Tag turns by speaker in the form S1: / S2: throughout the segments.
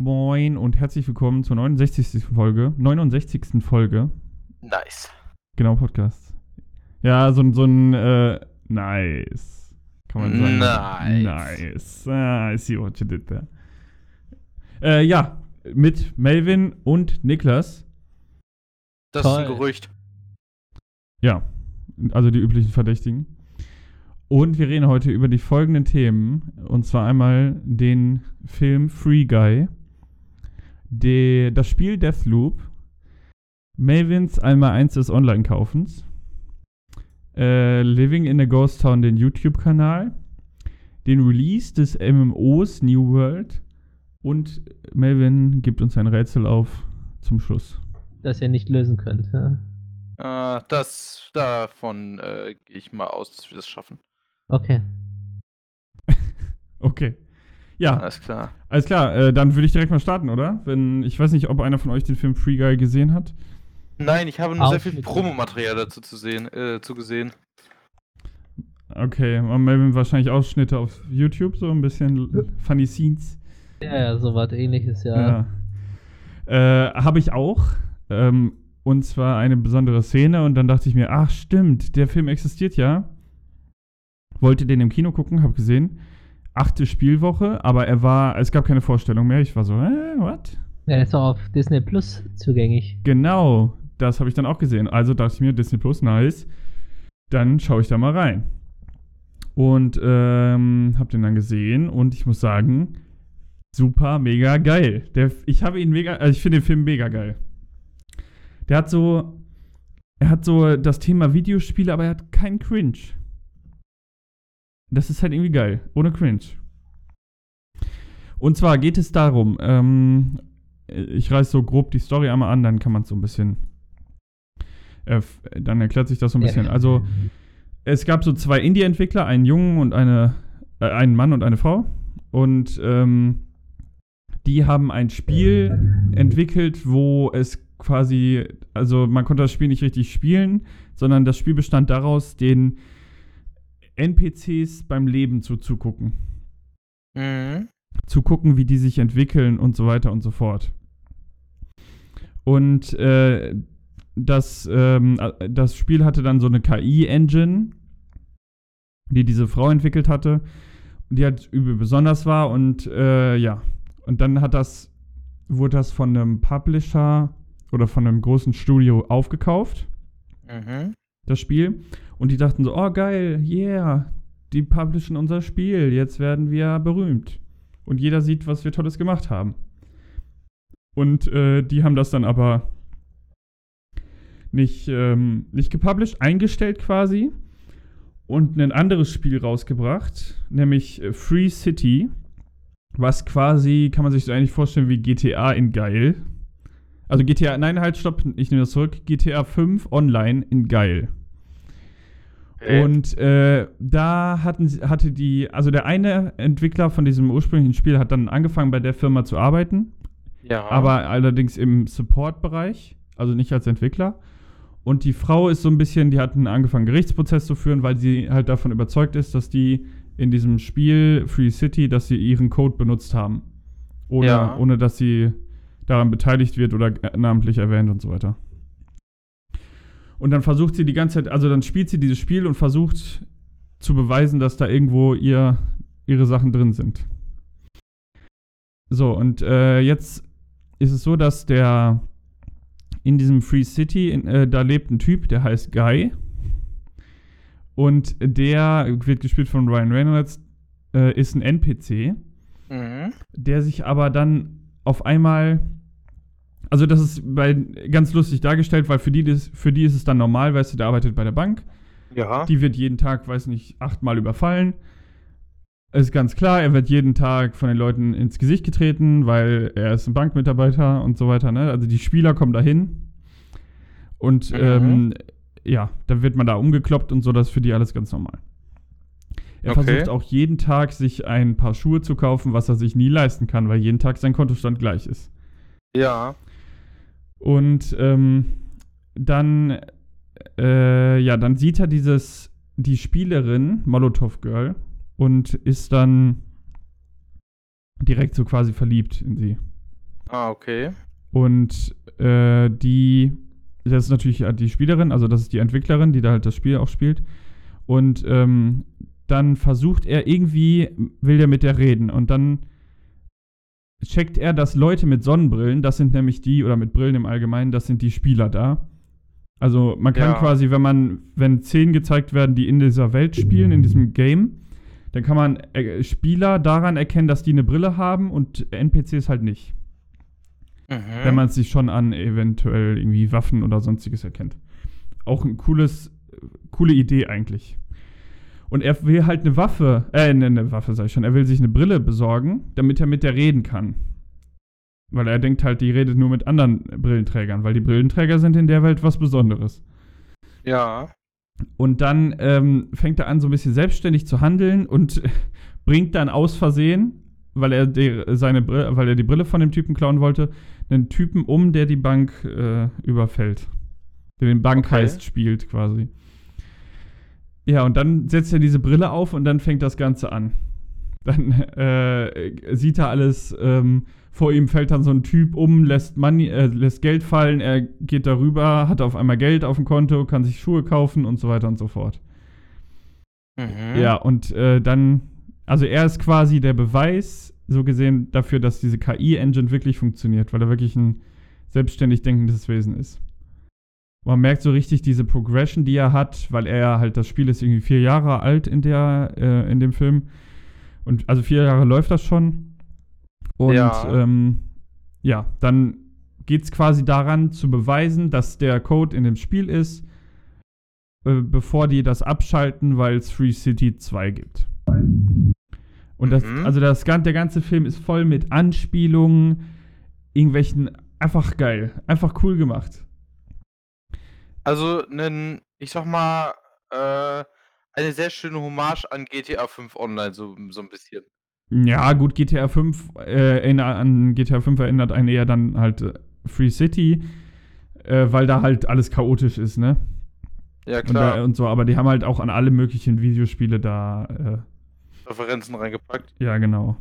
S1: Moin und herzlich willkommen zur 69. Folge. 69. Folge.
S2: Nice.
S1: Genau, Podcast. Ja, so, ein- so ein äh, nice. Kann man sagen.
S2: Nice.
S1: Nice. Ah, I see what you did there. Äh, ja, mit Melvin und Niklas.
S2: Das
S3: Toll.
S2: ist ein Gerücht.
S1: Ja, also die üblichen Verdächtigen. Und wir reden heute über die folgenden Themen. Und zwar einmal den Film Free Guy, de, das Spiel Deathloop, Melvins einmal eins des Online-Kaufens, äh, Living in a Ghost Town, den YouTube-Kanal, den Release des MMOs New World und Melvin gibt uns ein Rätsel auf zum Schluss.
S3: das ihr nicht lösen könnt. Ja?
S2: Äh, das, davon äh, gehe ich mal aus, dass wir das schaffen.
S3: Okay.
S1: Okay. Ja,
S2: Alles klar.
S1: Alles klar, äh, dann würde ich direkt mal starten, oder? Wenn ich weiß nicht, ob einer von euch den Film Free Guy gesehen hat.
S2: Nein, ich habe nur sehr viel. Promomaterial dazu zu sehen, äh, zu gesehen.
S1: Okay, und Melvin wahrscheinlich Ausschnitte auf YouTube, so ein bisschen Funny Scenes.
S3: Ja, ja, sowas ähnliches, ja.
S1: Ja. Äh, Habe ich auch. Ähm, und zwar eine besondere Szene und dann dachte ich mir, ach stimmt, der Film existiert ja. Wollte den im Kino gucken, habe gesehen. Achte Spielwoche, aber er war, es gab keine Vorstellung mehr. Ich war so, äh, what?
S3: Ja, der ist auch auf Disney Plus zugänglich.
S1: Genau, das habe ich dann auch gesehen. Also dachte ich mir, Disney Plus, nice. Dann schaue ich da mal rein. Und ähm, habe den dann gesehen und ich muss sagen, super, mega geil. Der, ich habe ihn mega, also ich finde den Film mega geil. Der hat so, er hat so das Thema Videospiele, aber er hat keinen Cringe. Das ist halt irgendwie geil, ohne Cringe. Und zwar geht es darum, ähm, ich reiß so grob die Story einmal an, dann kann man es so ein bisschen, äh, dann erklärt sich das so ein bisschen.
S3: Ja.
S1: Also, es gab so zwei Indie-Entwickler, einen Jungen und eine, äh, einen Mann und eine Frau. Und ähm, die haben ein Spiel entwickelt, wo es quasi, also man konnte das Spiel nicht richtig spielen, sondern das Spiel bestand daraus, den NPCs beim Leben zuzugucken
S2: Mhm.
S1: zu gucken, wie die sich entwickeln und so weiter und so fort. Und äh, das, ähm, äh, das Spiel hatte dann so eine KI-Engine, die diese Frau entwickelt hatte, die halt übel besonders war und äh, ja, und dann hat das, wurde das von einem Publisher oder von einem großen Studio aufgekauft
S2: Mhm.
S1: Das Spiel. Und die dachten so, oh geil, yeah, die publishen unser Spiel, jetzt werden wir berühmt. Und jeder sieht, was wir Tolles gemacht haben. Und äh, die haben das dann aber nicht, ähm, nicht gepublished, eingestellt quasi. Und ein anderes Spiel rausgebracht, nämlich äh, Free City, was quasi, kann man sich so eigentlich vorstellen wie GTA in geil. Also GTA, nein, halt, stopp, ich nehme das zurück. GTA 5 online in geil.
S2: Okay.
S1: Und äh, da hatten, sie- hatte die, also der eine Entwickler von diesem ursprünglichen Spiel hat dann angefangen bei der Firma zu arbeiten,
S2: ja.
S1: aber allerdings im Support-Bereich, also nicht als Entwickler. Und die Frau ist so ein bisschen, die hat angefangen, Gerichtsprozess zu führen, weil sie halt davon überzeugt ist, dass die in diesem Spiel Free City, dass sie ihren Code benutzt haben. Ohne,
S2: Ja.
S1: ohne dass sie daran beteiligt wird oder namentlich erwähnt und so weiter. Und dann versucht sie die ganze Zeit, also dann spielt sie dieses Spiel und versucht zu beweisen, dass da irgendwo ihr, ihre Sachen drin sind. So, und äh, jetzt ist es so, dass der in diesem Free City, in, äh, da lebt ein Typ, der heißt Guy. Und der wird gespielt von Ryan Reynolds, äh, ist ein NPC
S2: Mhm.
S1: der sich aber dann auf einmal. Also, das ist bei, ganz lustig dargestellt, weil für die, das, für die ist es dann normal, weißt du, der arbeitet bei der Bank.
S2: Ja.
S1: Die wird jeden Tag, weiß nicht, achtmal überfallen. Ist ganz klar, er wird jeden Tag von den Leuten ins Gesicht getreten, weil er ist ein Bankmitarbeiter und so weiter. Ne? Also die Spieler kommen dahin und
S2: Mhm.
S1: ähm, ja, dann wird man da umgekloppt und so, das ist für die alles ganz normal. Er
S2: Okay.
S1: versucht auch jeden Tag, sich ein paar Schuhe zu kaufen, was er sich nie leisten kann, weil jeden Tag sein Kontostand gleich ist.
S2: ja.
S1: Und ähm, dann, äh, ja, dann sieht er dieses, die Spielerin, Molotov Girl, und ist dann direkt so quasi verliebt in sie.
S2: Ah, okay.
S1: Und äh, die, das ist natürlich die Spielerin, also das ist die Entwicklerin, die da halt das Spiel auch spielt. Und ähm, dann versucht er irgendwie, will der mit der reden. Und dann checkt er, dass Leute mit Sonnenbrillen, das sind nämlich die, oder mit Brillen im Allgemeinen, das sind die Spieler da. Also man kann
S2: Ja.
S1: quasi, wenn man, wenn Szenen gezeigt werden, die in dieser Welt spielen, in diesem Game, dann kann man äh, Spieler daran erkennen, dass die eine Brille haben und NPCs halt nicht.
S2: Mhm.
S1: Wenn man es sich schon an eventuell irgendwie Waffen oder sonstiges erkennt. Auch ein cooles, coole Idee eigentlich. Und er will halt eine Waffe, äh, ne, eine Waffe sag ich schon, er will sich eine Brille besorgen, damit er mit der reden kann. Weil er denkt halt, die redet nur mit anderen Brillenträgern, weil die Brillenträger sind in der Welt was Besonderes.
S2: ja.
S1: Und dann ähm, fängt er an, so ein bisschen selbstständig zu handeln und bringt dann aus Versehen, weil er, die, seine Brille, weil er die Brille von dem Typen klauen wollte, einen Typen um, der die Bank äh, überfällt. Der den Bankheist
S2: Okay.
S1: spielt quasi. Ja, und dann setzt er diese Brille auf und dann fängt das Ganze an. Dann äh, sieht er alles, ähm, vor ihm fällt dann so ein Typ um, lässt, Money, äh, lässt Geld fallen, er geht darüber, hat auf einmal Geld auf dem Konto, kann sich Schuhe kaufen und so weiter und so fort.
S2: Mhm.
S1: Ja, und äh, dann, also er ist quasi der Beweis, so gesehen, dafür, dass diese KI-Engine wirklich funktioniert, weil er wirklich ein selbstständig denkendes Wesen ist. Man merkt so richtig diese Progression, die er hat, weil er halt, das Spiel ist irgendwie vier Jahre alt in der, äh, in dem Film. Und also vier Jahre läuft das schon. Und
S2: Ja.
S1: ähm, ja, dann geht es quasi daran zu beweisen, dass der Code in dem Spiel ist, äh, bevor die das abschalten, weil es Free City 2 gibt. Und das,
S2: Mhm.
S1: also das, der ganze Film ist voll mit Anspielungen, irgendwelchen, einfach geil, einfach cool gemacht.
S2: Also, nen, ich sag mal, äh, eine sehr schöne Hommage an GTA 5 Online, so, so ein bisschen.
S1: Ja, gut, GTA 5 äh, erinner- an GTA 5 erinnert einen eher dann halt äh, Free City, äh, weil da halt alles chaotisch ist, ne?
S2: Ja,
S1: Und,
S2: klar.
S1: da, und so, aber die haben halt auch an alle möglichen Videospiele da, äh,
S2: Referenzen reingepackt.
S1: ja, genau.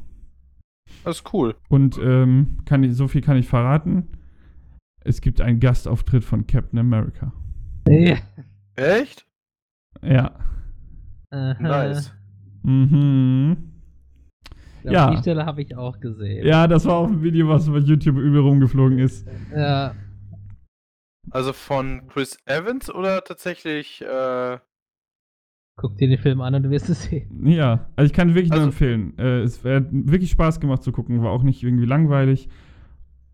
S2: Das ist cool.
S1: Und ähm, kann ich, so viel kann ich verraten. Es gibt einen Gastauftritt von Captain America.
S3: Ja.
S2: Echt?
S1: Ja.
S3: Aha.
S2: Nice.
S1: Mhm.
S3: Glaub,
S1: Ja.
S3: Die Stelle habe ich auch gesehen.
S1: Ja, das war auch ein Video, was bei YouTube übel rumgeflogen ist.
S3: Ja.
S2: Also von Chris Evans oder tatsächlich, äh,
S3: Guck dir den Film an und du wirst es sehen.
S1: Ja, also ich kann wirklich nur
S2: Also-
S1: empfehlen. Äh, es hat wirklich Spaß gemacht zu gucken, war auch nicht irgendwie langweilig.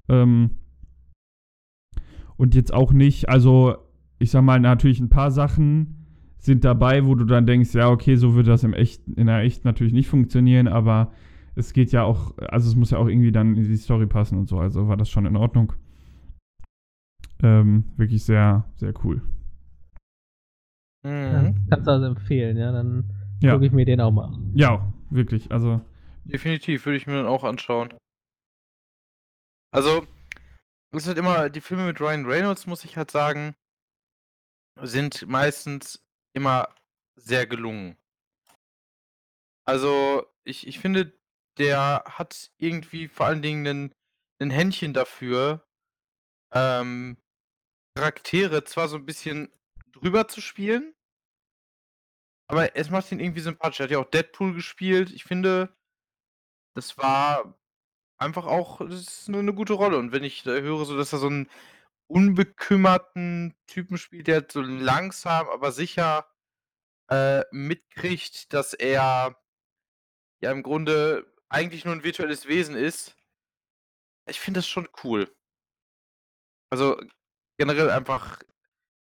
S1: Ähm, und jetzt auch nicht, also ich sag mal, natürlich ein paar Sachen sind dabei, wo du dann denkst, ja, okay, so würde das im echt, in der echt natürlich nicht funktionieren, aber es geht ja auch, also es muss ja auch irgendwie dann in die Story passen und so, also war das schon in Ordnung. Ähm, wirklich sehr, sehr cool.
S2: Mhm.
S3: Kannst du also empfehlen, ja? Dann
S1: Ja,
S3: gucke ich mir den auch mal an.
S1: ja, wirklich, also
S2: definitiv würde ich mir dann auch anschauen. Also, es sind immer, die Filme mit Ryan Reynolds, muss ich halt sagen, sind meistens immer sehr gelungen. Also, ich, ich finde, der hat irgendwie vor allen Dingen ein, ein Händchen dafür, ähm, Charaktere zwar so ein bisschen drüber zu spielen, aber es macht ihn irgendwie sympathisch. Er hat ja auch Deadpool gespielt. Ich finde, das war einfach auch, das ist eine, eine gute Rolle. Und wenn ich da höre, so dass er so einen unbekümmerten Typen spielt, der so langsam, aber sicher äh, mitkriegt, dass er ja im Grunde eigentlich nur ein virtuelles Wesen ist. Ich finde das schon cool. Also generell einfach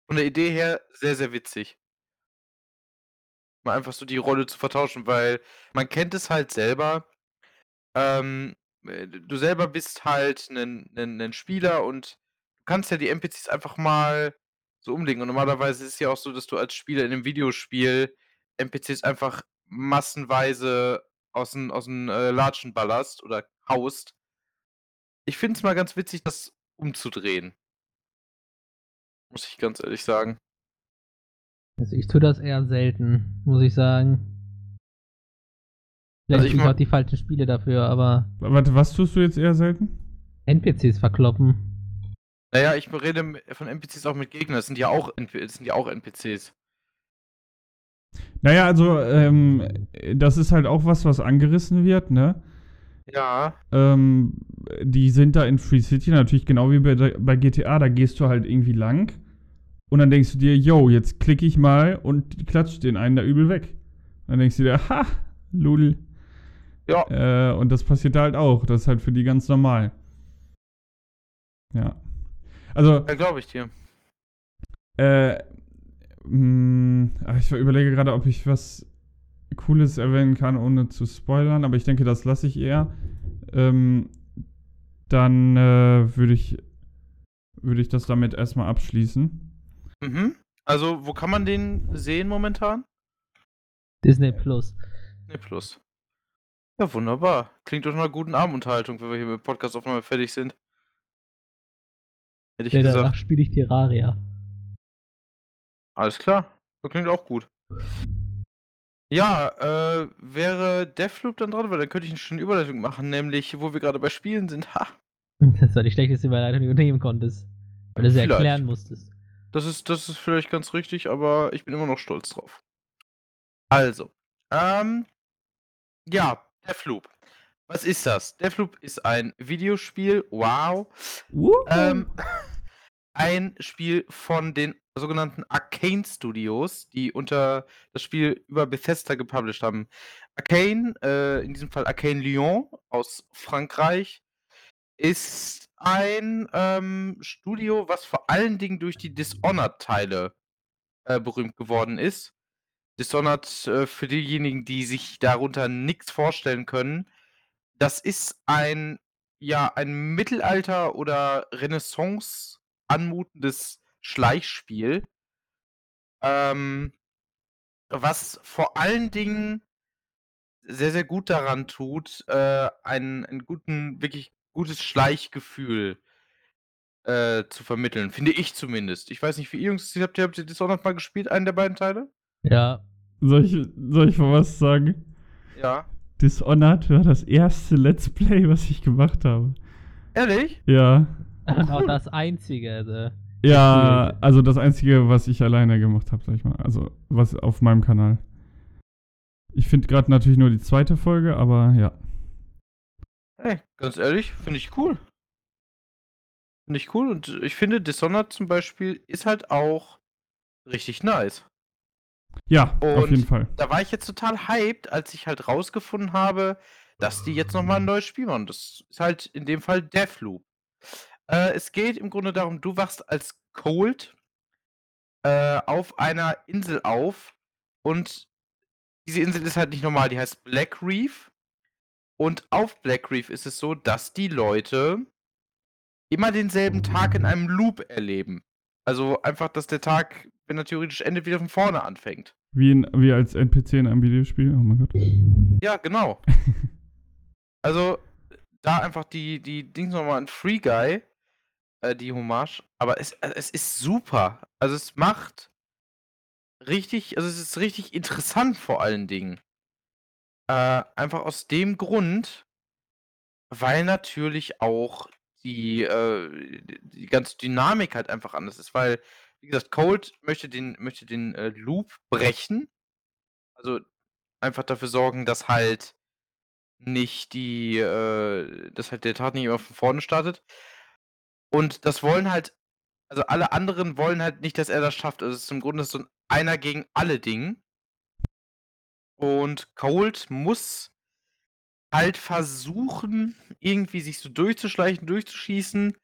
S2: von der Idee her sehr, sehr witzig. Mal einfach so die Rolle zu vertauschen, weil man kennt es halt selber. Ähm, äh, du selber bist halt ein Spieler und kannst ja die NPCs einfach mal so umlegen. Und normalerweise ist es ja auch so, dass du als Spieler in einem Videospiel NPCs einfach massenweise aus dem aus äh, Latschen ballerst oder haust. Ich finde es mal ganz witzig, das umzudrehen. Muss ich ganz ehrlich sagen.
S3: Also ich tue das eher selten, muss ich sagen. Vielleicht
S2: Also ich
S3: auch die falschen Spiele dafür, aber
S1: warte, was tust du jetzt eher selten?
S3: NPCs verkloppen.
S2: Naja, ich rede von NPCs auch mit Gegnern. Das sind ja auch, das sind ja auch NPCs.
S1: Naja, also, ähm, das ist halt auch was, was angerissen wird, ne?
S2: Ja.
S1: Ähm, die sind da in Free City natürlich genau wie bei, bei GTA, da gehst du halt irgendwie lang und dann denkst du dir, yo, jetzt klicke ich mal und klatscht den einen da übel weg. Dann denkst du dir, ha, lul.
S2: Ja.
S1: Äh, und das passiert da halt auch. Das ist halt für die ganz normal. Ja. Also,
S2: Ja, glaube ich dir.
S1: äh, mh, ach, ich überlege gerade, ob ich was Cooles erwähnen kann, ohne zu spoilern, aber ich denke, das lasse ich eher. Ähm, dann äh, würde ich, würde ich das damit erstmal abschließen.
S2: Mhm. Also, wo kann man den sehen momentan?
S3: Disney Plus.
S2: Ne, plus. Ja, wunderbar. Klingt doch nach einer guten Abendunterhaltung, wenn wir hier mit Podcast-Aufnahme fertig sind. Hätte ich
S3: Ja,
S2: gesagt.
S3: danach spiele ich Terraria.
S2: Alles klar. Das klingt auch gut. Ja, äh, wäre Deathloop dann dran, weil dann könnte ich eine schöne Überleitung machen, nämlich, wo wir gerade bei Spielen sind. Ha,
S3: Das war die schlechteste Überleitung, die du nehmen konntest. Weil du sie
S2: Vielleicht.
S3: erklären musstest.
S2: das ist, das ist vielleicht ganz richtig, aber ich bin immer noch stolz drauf. Also, ähm, ja, Deathloop. Was ist das? Deathloop ist ein Videospiel, wow, Ähm, ein Spiel von den sogenannten Arcane Studios, die unter das Spiel über Bethesda gepublished haben. Arcane, äh, in diesem Fall Arcane Lyon aus Frankreich, ist ein ähm, Studio, was vor allen Dingen durch die Dishonored-Teile äh, berühmt geworden ist. Dishonored, äh, für diejenigen, die sich darunter nichts vorstellen können, das ist ein ja, ein Mittelalter oder Renaissance anmutendes Schleichspiel. Ähm, was vor allen Dingen sehr, sehr gut daran tut, äh, ein, ein guten, wirklich gutes Schleichgefühl äh, zu vermitteln. Finde ich zumindest. Ich weiß nicht, wie ihr Jungs habt. Ihr habt ihr Dishonored mal gespielt, einen der beiden Teile?
S3: Ja.
S1: soll, ich, soll ich mal was sagen?
S2: Ja.
S1: Dishonored war das erste Let's Play, was ich gemacht habe.
S2: Ehrlich?
S1: Ja.
S3: Und auch
S2: cool.
S3: das einzige. Also,
S1: Ja, also das Einzige, was ich alleine gemacht habe, sag ich mal. Also, was auf meinem Kanal. Ich finde gerade natürlich nur die zweite Folge, aber ja.
S2: Ey, ganz ehrlich, finde ich cool. Finde ich cool und ich finde, Dishonored zum Beispiel ist halt auch richtig nice.
S1: Ja, auf
S2: Und-
S1: jeden Fall.
S2: Da war ich jetzt total hyped, als ich halt rausgefunden habe, dass die jetzt nochmal ein neues Spiel machen. Das ist halt in dem Fall Deathloop. Äh, es geht im Grunde darum, du wachst als Cold äh, auf einer Insel auf und diese Insel ist halt nicht normal, die heißt Black Reef. Und auf Black Reef ist es so, dass die Leute immer denselben Tag in einem Loop erleben. Also einfach, dass der Tag, wenn er theoretisch endet, wieder von vorne anfängt.
S1: Wie, in, wie als NPC in einem Videospiel. Oh mein Gott.
S2: Ja, genau. also, da einfach die, die Dings nochmal an Free Guy, äh, die Hommage. Aber es, äh, es ist super. Also, es macht richtig, also, es ist richtig interessant vor allen Dingen. Äh, einfach aus dem Grund, weil natürlich auch die, äh, die- ganze Dynamik halt einfach anders ist. Weil, wie gesagt, Cold möchte den, möchte den äh, Loop brechen. Also einfach dafür sorgen, dass halt nicht die, äh, dass halt der Tag nicht immer von vorne startet. Und das wollen halt, also alle anderen wollen halt nicht, dass er das schafft. Also es ist im Grunde so ein einer gegen alle Ding. Und Cold muss halt versuchen, irgendwie sich so durchzuschleichen, durchzuschießen.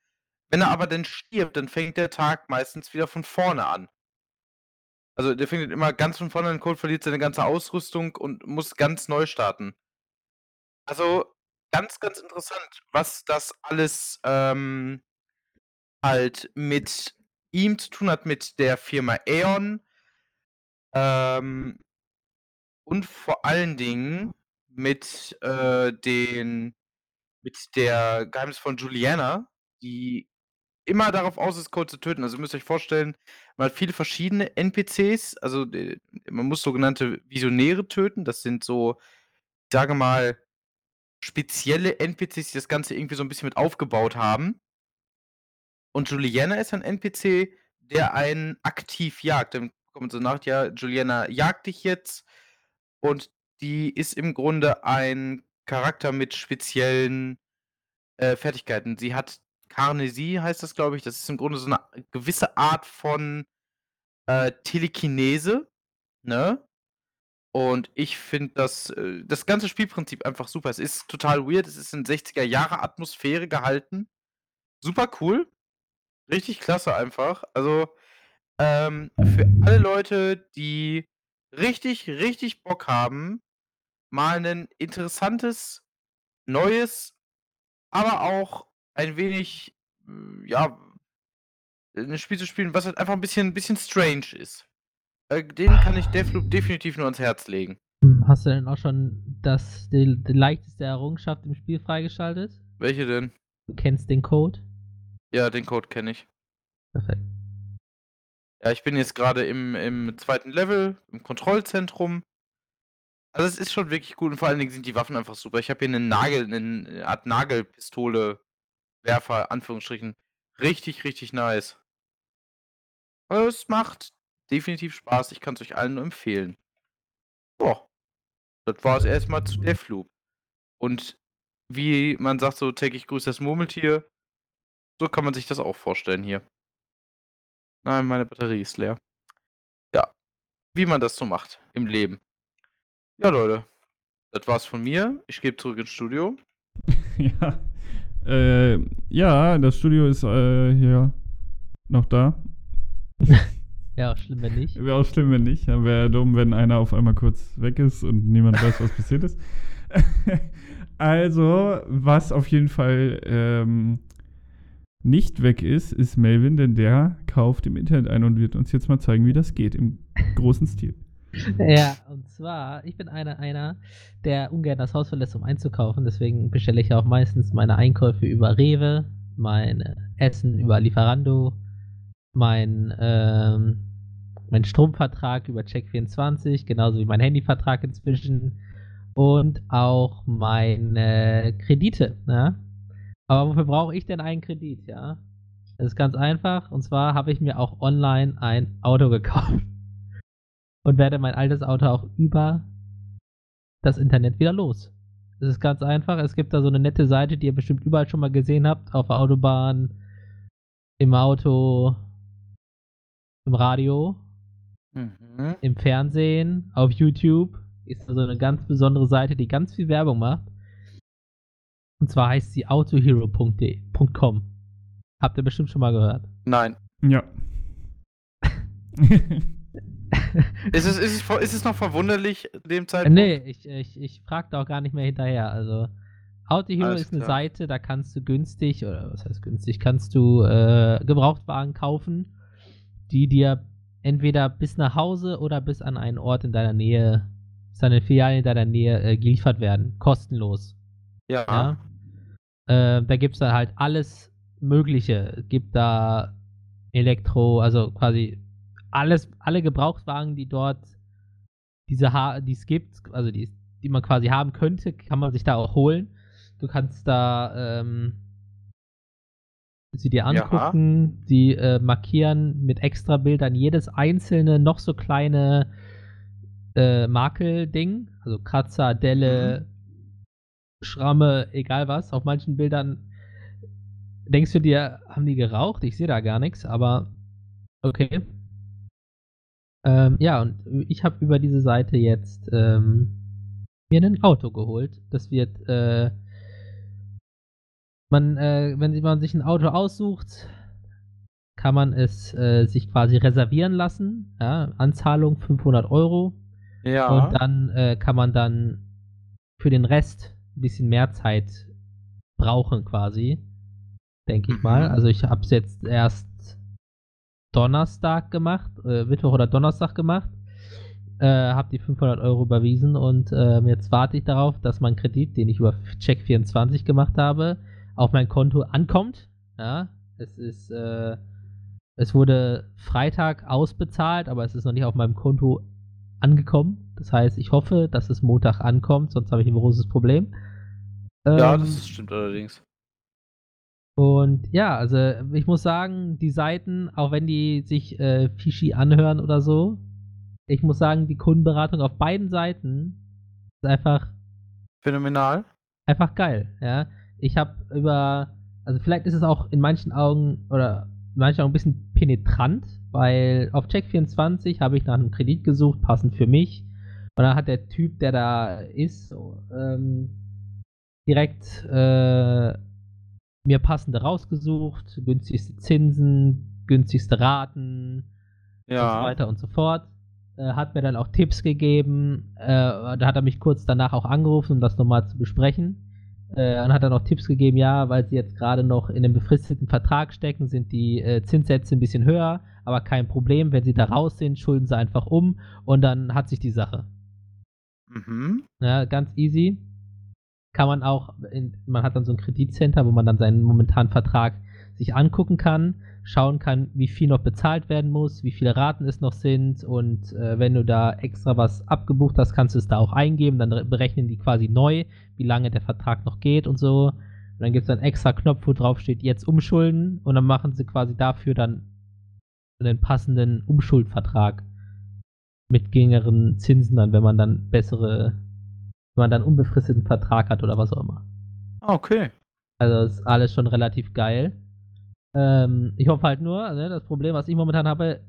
S2: Wenn er aber dann stirbt, dann fängt der Tag meistens wieder von vorne an. Also der fängt immer ganz von vorne an, Cold verliert seine ganze Ausrüstung und muss ganz neu starten. Also ganz, ganz interessant, was das alles ähm, halt mit ihm zu tun hat, mit der Firma Aeon. Ähm, und vor allen Dingen mit äh, den mit der geheimnisvollen Juliana, die immer darauf aus ist, Code zu töten. Also ihr müsst euch vorstellen, man hat viele verschiedene NPCs, also man muss sogenannte Visionäre töten. Das sind so, ich sage mal, spezielle NPCs, die das Ganze irgendwie so ein bisschen mit aufgebaut haben. Und Juliana ist ein NPC, der einen aktiv jagt. Dann kommt so nach, ja, Juliana jagt dich jetzt. Und die ist im Grunde ein Charakter mit speziellen äh, Fertigkeiten. Sie hat Karnesie, heißt das, glaube ich. Das ist im Grunde so eine gewisse Art von äh, Telekinese. Ne? Und ich finde das, äh, das ganze Spielprinzip einfach super. Es ist total weird. Es ist in 60er-Jahre-Atmosphäre gehalten. Super cool. Richtig klasse einfach. Also, ähm, für alle Leute, die richtig, richtig Bock haben, mal ein interessantes, neues, aber auch ein wenig, äh, ja, ein Spiel zu spielen, was halt einfach ein bisschen, ein bisschen strange ist. Äh, den kann ich Deathloop definitiv nur ans Herz legen.
S3: Hm, Hast du denn auch schon das, die, die leichteste Errungenschaft im Spiel freigeschaltet?
S2: Welche denn?
S3: Du kennst den Code?
S2: Ja, den Code kenne ich.
S3: Perfekt.
S2: Ja, ich bin jetzt gerade im, im zweiten Level, im Kontrollzentrum. Also es ist schon wirklich gut und vor allen Dingen sind die Waffen einfach super. Ich habe hier einen Nagel, eine Art Nagelpistole, Werfer, Anführungsstrichen. Richtig, richtig nice. Es macht definitiv Spaß. Ich kann es euch allen nur empfehlen. Boah. Das war es erstmal zu Deathloop. Und wie man sagt, so täglich grüßt das Murmeltier. So kann man sich das auch vorstellen hier. Nein, meine Batterie ist leer. Ja. Wie man das so macht im Leben. Ja, Leute. Das war's von mir. Ich gebe zurück ins Studio.
S1: ja. Äh, ja, das Studio ist äh, hier noch da.
S3: Ja, schlimm, wenn nicht.
S1: Wäre auch schlimm, wenn nicht. Wäre dumm, wenn einer auf einmal kurz weg ist und niemand weiß, was passiert ist. also, was auf jeden Fall ähm, nicht weg ist, ist Melvin, denn der kauft im Internet ein und wird uns jetzt mal zeigen, wie das geht im großen Stil.
S3: Ja, und zwar, ich bin einer, einer, der ungern das Haus verlässt, um einzukaufen. Deswegen bestelle ich auch meistens meine Einkäufe über Rewe, mein Essen über Lieferando, mein, ähm, mein Stromvertrag über Check24, genauso wie mein Handyvertrag inzwischen und auch meine Kredite. Ne? Aber wofür brauche ich denn einen Kredit? Ja, das ist ganz einfach. Und zwar habe ich mir auch online ein Auto gekauft und werde mein altes Auto auch über das Internet wieder los. Es ist ganz einfach. Es gibt da so eine nette Seite, die ihr bestimmt überall schon mal gesehen habt. Auf der Autobahn, im Auto, im Radio,
S2: Mhm.
S3: im Fernsehen, auf YouTube. Ist da so eine ganz besondere Seite, die ganz viel Werbung macht. Und zwar heißt sie autohero.com. Habt ihr bestimmt schon mal gehört.
S2: Nein.
S1: Ja.
S2: Ist es, ist, es, ist es noch verwunderlich dem Zeitpunkt?
S3: Nee, ich, ich, ich frag da auch gar nicht mehr hinterher. Also, Autohero
S2: Alles
S3: ist eine
S2: klar.
S3: Seite, da kannst du günstig, oder was heißt günstig, kannst du äh, Gebrauchtwagen kaufen, die dir entweder bis nach Hause oder bis an einen Ort in deiner Nähe, bis an eine Filiale in deiner Nähe äh, geliefert werden. Kostenlos.
S2: Ja.
S3: Ja. Äh, da gibt es dann halt alles Mögliche. Es gibt da Elektro, also quasi alles, alle Gebrauchtwagen, die dort diese ha die es gibt, also die, die man quasi haben könnte, kann man sich da auch holen. Du kannst da ähm, sie dir
S2: Ja.
S3: angucken, die äh, markieren mit extra Bildern jedes einzelne noch so kleine äh, Makelding, also Kratzer, Delle, Schramme, egal was. Auf manchen Bildern denkst du dir, haben die geraucht? Ich sehe da gar nichts, aber okay. Ähm, ja, und ich habe über diese Seite jetzt ähm, mir ein Auto geholt. Das wird, äh, man, äh, wenn man sich ein Auto aussucht, kann man es äh, sich quasi reservieren lassen. Ja, Anzahlung 500 Euro.
S2: Ja.
S3: Und dann äh, kann man dann für den Rest ein bisschen mehr Zeit brauchen, quasi. Denke ich mal.
S2: Mhm.
S3: Also ich habe es jetzt erst Donnerstag gemacht, äh, Mittwoch oder Donnerstag gemacht. Äh, habe die 500 Euro überwiesen und ähm, jetzt warte ich darauf, dass mein Kredit, den ich über Check24 gemacht habe, auf mein Konto ankommt. Ja, es ist, äh, es wurde Freitag ausbezahlt, aber es ist noch nicht auf meinem Konto angekommen. Das heißt, ich hoffe, dass es Montag ankommt, sonst habe ich ein großes Problem.
S2: Ja,
S3: Ähm,
S2: das stimmt allerdings.
S3: Und ja, also ich muss sagen, die Seiten, auch wenn die sich äh, fishy anhören oder so, ich muss sagen, die Kundenberatung auf beiden Seiten ist einfach,
S2: Phänomenal.
S3: einfach geil. Ja, ich habe über, also vielleicht ist es auch in manchen Augen oder in manchen Augen ein bisschen penetrant, weil auf Check24 habe ich nach einem Kredit gesucht, passend für mich. Und dann hat der Typ, der da ist, ähm, direkt äh, mir passende rausgesucht, günstigste Zinsen, günstigste Raten und so
S2: Ja.
S3: weiter und so fort. Äh, hat mir dann auch Tipps gegeben. Äh, da hat er mich kurz danach auch angerufen, um das nochmal zu besprechen. Äh, und hat dann auch Tipps gegeben, ja, weil sie jetzt gerade noch in einem befristeten Vertrag stecken, sind die äh, Zinssätze ein bisschen höher, aber kein Problem. Wenn sie da raus sind, schulden sie einfach um und dann hat sich die Sache.
S2: Mhm.
S3: Ja, ganz easy. Kann man auch, in, man hat dann so ein Kreditcenter, wo man dann seinen momentanen Vertrag sich angucken kann, schauen kann, wie viel noch bezahlt werden muss, wie viele Raten es noch sind und äh, wenn du da extra was abgebucht hast, kannst du es da auch eingeben, dann re- berechnen die quasi neu, wie lange der Vertrag noch geht und so. Und dann gibt es einen extra Knopf, wo drauf steht, jetzt umschulden und dann machen sie quasi dafür dann einen passenden Umschuldvertrag mit geringeren Zinsen dann, wenn man dann bessere, wenn man dann unbefristeten Vertrag hat oder was auch immer.
S2: Ah, Okay.
S3: Also ist alles schon relativ geil. Ähm, ich hoffe halt nur, ne, das Problem, was ich momentan habe,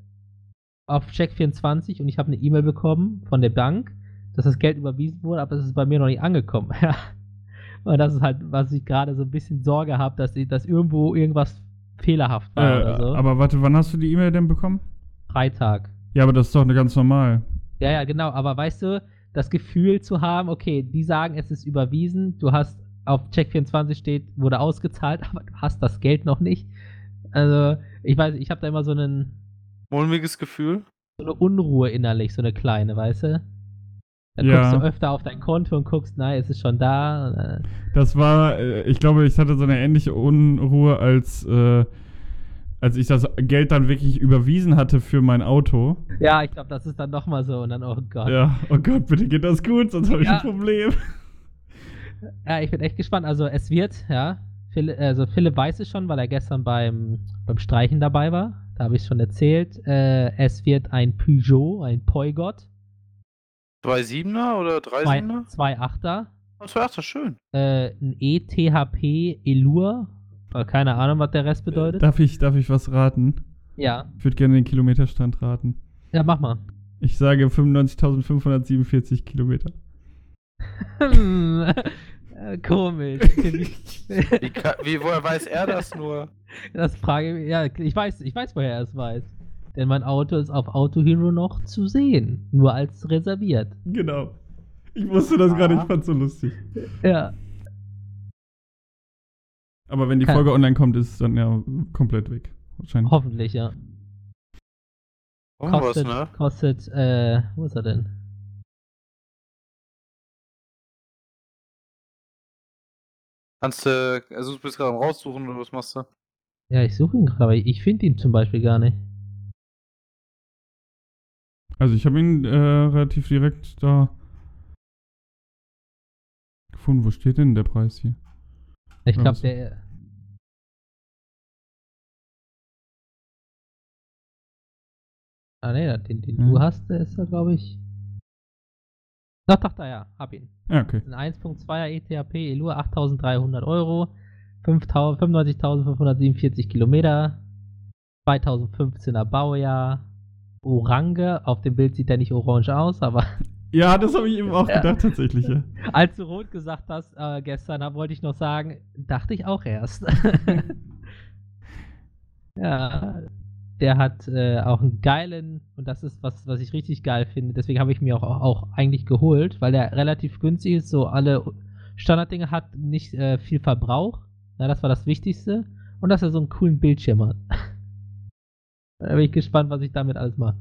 S3: auf Check24 und ich habe eine E-Mail bekommen von der Bank, dass das Geld überwiesen wurde, aber es ist bei mir noch nicht angekommen. Und das ist halt, was ich gerade so ein bisschen Sorge habe, dass, dass irgendwo irgendwas fehlerhaft war
S1: Äh,
S3: oder so.
S1: Aber warte, wann hast du die E-Mail denn bekommen?
S3: Freitag.
S1: Ja, aber das ist doch eine ganz normal.
S3: Ja, ja, genau. Aber weißt du, das Gefühl zu haben, okay, die sagen, es ist überwiesen, du hast auf Check24 steht, wurde ausgezahlt, aber du hast das Geld noch nicht. Also, ich weiß, ich habe da immer so, einen,
S2: Mulmiges Gefühl.
S3: so eine Unruhe innerlich, so eine kleine, weißt du? Dann
S1: Ja.
S3: guckst du öfter auf dein Konto und guckst, nein, es ist schon da. Äh,
S1: Das war, äh, ich glaube, ich hatte so eine ähnliche Unruhe, als, äh, als ich das Geld dann wirklich überwiesen hatte für mein Auto.
S3: ja, ich glaube, das ist dann nochmal so. Und dann, oh Gott.
S1: Ja, oh Gott, bitte geht das gut, sonst habe ich
S3: Ja.
S1: ein Problem.
S3: Ja, ich bin echt gespannt. Also es wird, ja, Philipp, also Philipp weiß es schon, weil er gestern beim, beim Streichen dabei war. Da habe ich schon erzählt. Äh, es wird ein Peugeot, ein Poigot,
S2: 2,7er oder 3,7er?
S3: 2,8er,
S2: Oh, 2,8er, schön.
S3: äh, ein ETHP Elur. Äh, Keine Ahnung, was der Rest bedeutet.
S1: Darf ich, darf ich was raten?
S3: ja.
S1: Ich würde gerne den Kilometerstand raten.
S3: Ja, mach mal.
S1: Ich sage 95.547 Kilometer.
S3: Äh, Komisch.
S2: Wie, ka- wie, woher weiß er das nur?
S3: das frage ich. Ja, ich weiß, ich weiß, woher er es weiß. Denn mein Auto ist auf Auto Hero noch zu sehen. Nur als reserviert.
S1: Genau. Ich wusste das gerade, ich
S2: Ah.
S1: fand's so lustig.
S3: Ja.
S1: Aber wenn die
S3: Kein-
S1: Folge online kommt, ist es dann ja komplett weg. Wahrscheinlich.
S3: Hoffentlich, ja.
S2: Oh, was,
S3: Kostet,
S2: ne?
S3: kostet, äh, wo ist er denn?
S2: Kannst du, also du bist gerade am raussuchen oder was machst du?
S3: Ja, ich suche ihn gerade, aber ich finde ihn zum Beispiel gar nicht.
S1: Also ich habe ihn äh, relativ direkt da gefunden. Wo steht denn der Preis hier?
S3: Ich glaube, der. Ah, ne, den, den
S1: Hm.
S3: du hast, der ist da, glaube ich. Doch, doch, da ja, hab ihn.
S1: Ja, okay.
S3: Ein 1.2er ETHP Elur, 8300 Euro, 5.000 95.547 Kilometer, 2015er Baujahr, Orange. Auf dem Bild sieht er nicht orange aus, aber
S1: Ja, das habe ich eben auch
S3: Ja.
S1: gedacht, tatsächlich. Ja.
S3: als du rot gesagt hast äh, gestern, da wollte ich noch sagen, dachte ich auch erst. ja, der hat äh, auch einen geilen, und das ist was, was ich richtig geil finde, deswegen habe ich mir auch, auch, auch eigentlich geholt, weil der relativ günstig ist, so alle Standarddinge hat, nicht äh, viel Verbrauch. Ja, das war das Wichtigste. Und dass er so einen coolen Bildschirm hat. da bin ich gespannt, was ich damit alles mache.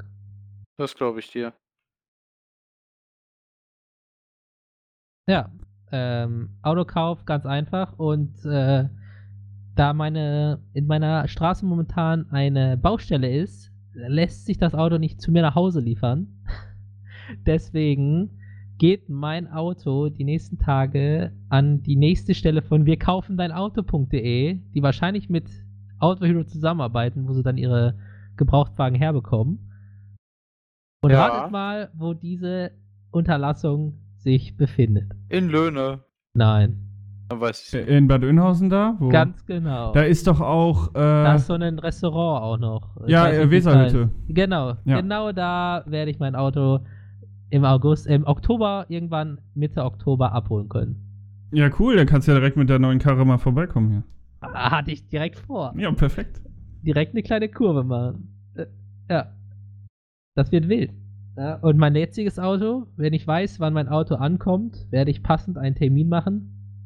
S2: Das glaube ich dir.
S3: Ja, ähm, Autokauf ganz einfach und äh, da meine in meiner Straße momentan eine Baustelle ist, lässt sich das Auto nicht zu mir nach Hause liefern. Deswegen geht mein Auto die nächsten Tage an die nächste Stelle von wir kaufen dein Auto.de, die wahrscheinlich mit Auto Hero zusammenarbeiten, wo sie dann ihre Gebrauchtwagen herbekommen. Und
S2: Ja.
S3: ratet mal, wo diese Unterlassung sich befindet.
S2: In Löhne.
S3: Nein,
S1: In Bad Oeynhausen da? Wo?
S3: ganz genau.
S1: Da ist doch auch.
S3: da
S1: Äh,
S3: ist so ein Restaurant auch noch. Ich
S1: ja, äh, Weserhütte.
S3: Genau,
S1: Ja.
S3: genau da werde ich mein Auto im August, im Oktober, irgendwann Mitte Oktober abholen können.
S1: Ja, cool, dann kannst du ja direkt mit der neuen Karre mal vorbeikommen hier.
S3: Ah, Hatte ich direkt vor.
S1: Ja, perfekt.
S3: Direkt eine kleine Kurve machen. Äh, ja. Das wird wild. Ja, und mein jetziges Auto, wenn ich weiß, wann mein Auto ankommt, werde ich passend einen Termin machen.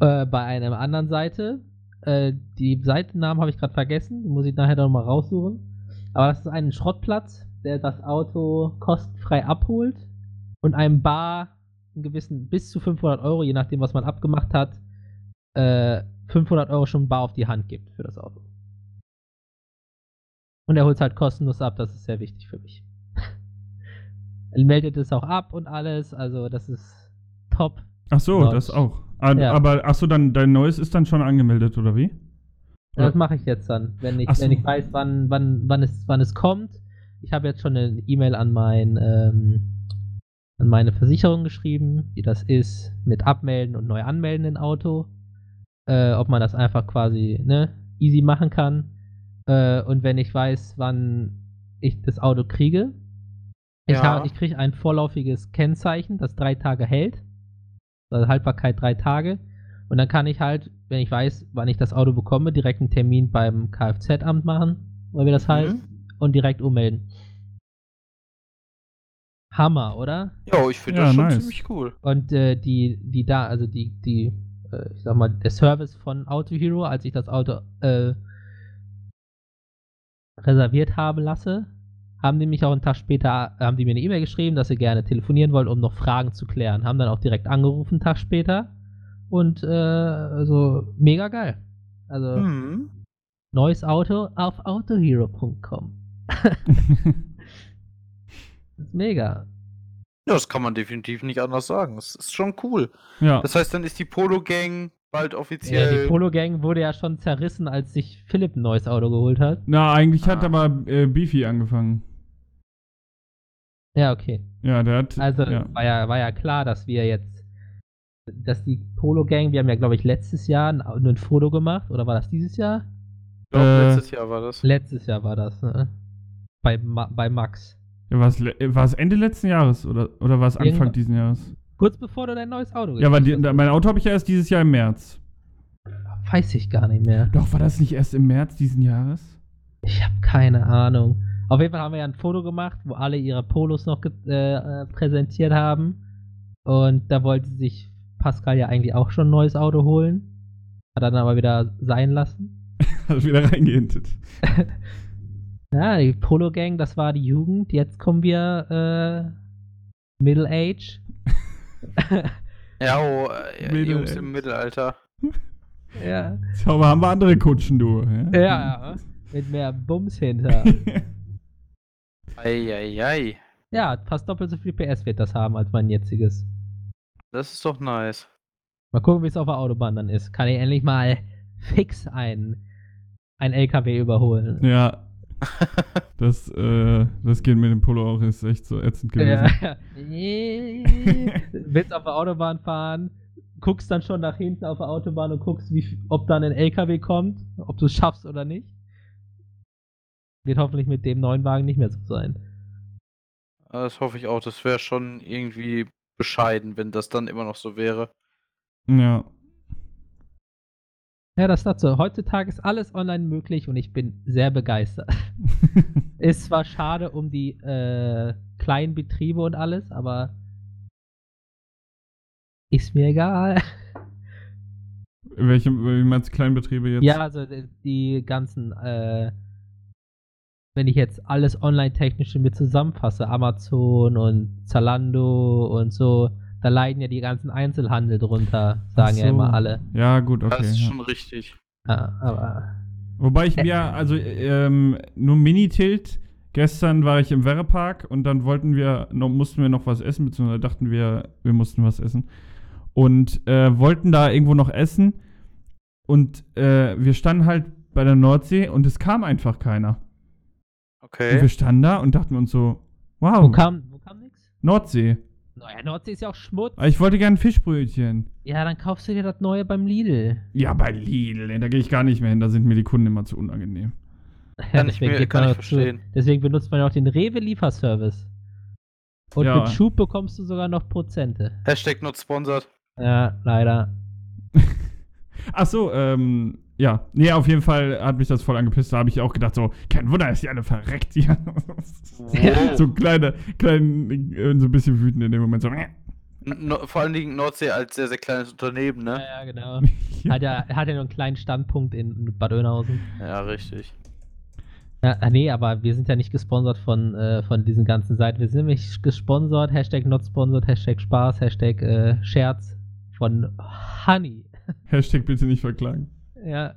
S3: Äh, bei einer anderen Seite. Äh, die Seitennamen habe ich gerade vergessen. Muss ich nachher noch mal raussuchen. Aber das ist ein Schrottplatz, der das Auto kostenfrei abholt und einem Bar einen gewissen bis zu 500 Euro, je nachdem, was man abgemacht hat, äh, 500 Euro schon bar auf die Hand gibt für das Auto. Und er holt es halt kostenlos ab, das ist sehr wichtig für mich. Meldet es auch ab und alles, also das ist top.
S1: Ach so,
S3: Notch.
S1: das auch. Ah,
S3: Ja.
S1: Aber, ach so, dann dein neues ist dann schon angemeldet, oder wie?
S3: Ja, Das mache ich jetzt dann, wenn ich,
S1: so.
S3: wenn ich weiß, wann, wann, wann, es, wann es kommt. Ich habe jetzt schon eine E-Mail an mein ähm, an meine Versicherung geschrieben, wie das ist mit Abmelden und neu anmelden in Auto. Äh, ob man das einfach quasi ne, easy machen kann. Äh, und wenn ich weiß, wann ich das Auto kriege,
S2: Ja.
S3: habe- ich kriege ein vorläufiges Kennzeichen, das drei Tage hält. Also Haltbarkeit drei Tage. Und dann kann ich halt, wenn ich weiß, wann ich das Auto bekomme, direkt einen Termin beim Kfz-Amt machen, oder wie das
S2: Mhm.
S3: heißt, und direkt ummelden. Hammer, oder?
S2: Ja, ich finde
S1: Ja,
S2: das schon
S1: nice.
S2: ziemlich cool.
S3: Und äh, die, die da, also die, die, äh, ich sag mal, der Service von Auto Hero, als ich das Auto äh, reserviert haben lasse, haben die mich auch einen Tag später, haben die mir eine E-Mail geschrieben, dass sie gerne telefonieren wollen, um noch Fragen zu klären. Haben dann auch direkt angerufen, einen Tag später. Und äh, also mega geil. Also
S2: Hm.
S3: neues Auto auf autohero.com. Das ist mega.
S2: Ja, das kann man definitiv nicht anders sagen. Das ist schon cool.
S1: ja.
S2: Das heißt, dann ist die Polo Gang bald
S3: Ja,
S2: offiziell.
S3: die Polo Gang wurde ja schon zerrissen, als sich Philipp ein neues Auto geholt hat.
S1: Na, eigentlich hat
S2: Ah.
S1: aber äh, Beefy angefangen.
S3: Ja, okay.
S1: Ja, der hat.
S3: Also
S1: ja.
S3: war ja war ja klar, dass wir jetzt, dass die Polo Gang, wir haben ja glaube ich letztes Jahr ein, ein Foto gemacht oder war das dieses Jahr?
S2: Ich glaub,
S1: Äh,
S2: letztes Jahr war das.
S3: Letztes Jahr war das. Ne? Bei Ma bei Max.
S1: Ja, war es le- war es Ende letzten Jahres oder, oder war es Anfang
S3: Irgendwann-
S1: diesen Jahres?
S3: Kurz bevor du dein neues Auto
S1: Ja, weil die, mein Auto habe ich ja erst dieses Jahr im März.
S3: Weiß ich gar nicht mehr.
S1: Doch, war das nicht erst im März diesen Jahres?
S3: Ich habe keine Ahnung. Auf jeden Fall haben wir ja ein Foto gemacht, wo alle ihre Polos noch äh, äh, präsentiert haben. Und da wollte sich Pascal ja eigentlich auch schon ein neues Auto holen. Hat er dann aber wieder sein lassen.
S1: Hat wieder reingehintet.
S3: Ja, die Polo Gang, das war die Jugend. Jetzt kommen wir äh, Middle Age.
S2: Ja, oh, äh,
S1: Middle
S2: Jungs
S1: Age.
S2: im Mittelalter.
S3: ja.
S1: So, aber haben wir andere Kutschen, du.
S3: ja, ja. Mit mehr Bums hinter.
S2: Eieiei.
S3: ja, fast doppelt so viel PS wird das haben als mein jetziges.
S2: Das ist doch nice.
S3: Mal gucken, wie es auf der Autobahn dann ist. Kann ich endlich mal fix ein, ein LKW überholen.
S1: ja. Das, äh, das geht mit dem Polo auch, ist echt so ätzend gewesen.
S3: Ja. Willst auf der Autobahn fahren, guckst dann schon nach hinten auf der Autobahn und guckst, wie, ob dann ein LKW kommt, ob du es schaffst oder nicht. Wird hoffentlich mit dem neuen Wagen nicht mehr so sein.
S2: Das hoffe ich auch. Das wäre schon irgendwie bescheiden, wenn das dann immer noch so wäre.
S1: Ja.
S3: Ja, das dazu. Heutzutage ist alles online möglich und ich bin sehr begeistert. Ist zwar schade um die äh, kleinen Betriebe und alles, aber ist mir egal.
S1: Welche, wie meinst du Kleinbetriebe jetzt?
S3: Ja, also die, die ganzen, äh, wenn ich jetzt alles online-technische mit zusammenfasse, Amazon und Zalando und so, da leiden ja die ganzen Einzelhandel drunter, sagen
S1: Ach
S3: ja immer
S1: so.
S3: alle.
S1: Ja, gut, okay.
S2: das ist
S1: ja.
S2: schon richtig.
S3: Ja, aber
S1: Wobei ich mir, also ähm, nur Minitilt gestern war ich im Werrepark und dann wollten wir, noch, mussten wir noch was essen, beziehungsweise dachten wir, wir mussten was essen. Und äh, wollten da irgendwo noch essen. Und äh, wir standen halt bei der Nordsee und es kam einfach keiner. Und
S2: Okay.
S1: wir standen da und dachten uns so, wow,
S3: Wo kam, wo kam nix?
S1: Nordsee.
S3: Naja, Nordsee ist ja auch Schmutz.
S1: Aber ich wollte gerne Fischbrötchen.
S3: Ja, dann kaufst du dir das neue beim Lidl.
S1: Ja, bei Lidl, ey, da gehe ich gar nicht mehr hin, da sind mir die Kunden immer zu unangenehm.
S3: Ja,
S2: Kann ich mir- kann ich
S3: auch zu-
S2: verstehen.
S3: Deswegen benutzt man ja auch den Rewe-Lieferservice. Und
S1: Ja.
S3: mit Schub bekommst du sogar noch Prozente.
S2: Hashtag not sponsored.
S3: Ja, leider.
S1: Ach so, ähm, ja. Nee, auf jeden Fall hat mich das voll angepisst. Da habe ich auch gedacht, so, kein Wunder, dass die alle verreckt hier.
S2: Wow.
S1: so kleine, klein, äh, so ein bisschen wütend in dem Moment. So,
S2: no, vor allen Dingen Nordsee als sehr, sehr kleines Unternehmen,
S3: Ja,
S2: ne?
S3: ja, genau. Hat ja, hat ja nur einen kleinen Standpunkt in Bad Oeynhausen.
S2: Ja, richtig.
S3: Ja, ah, nee, aber wir sind ja nicht gesponsert von, äh, von diesen ganzen Seiten. Wir sind nämlich gesponsert, Hashtag not sponsored, Hashtag Spaß, Hashtag äh, Scherz von Honey.
S1: Hashtag bitte nicht verklagen.
S3: Ja,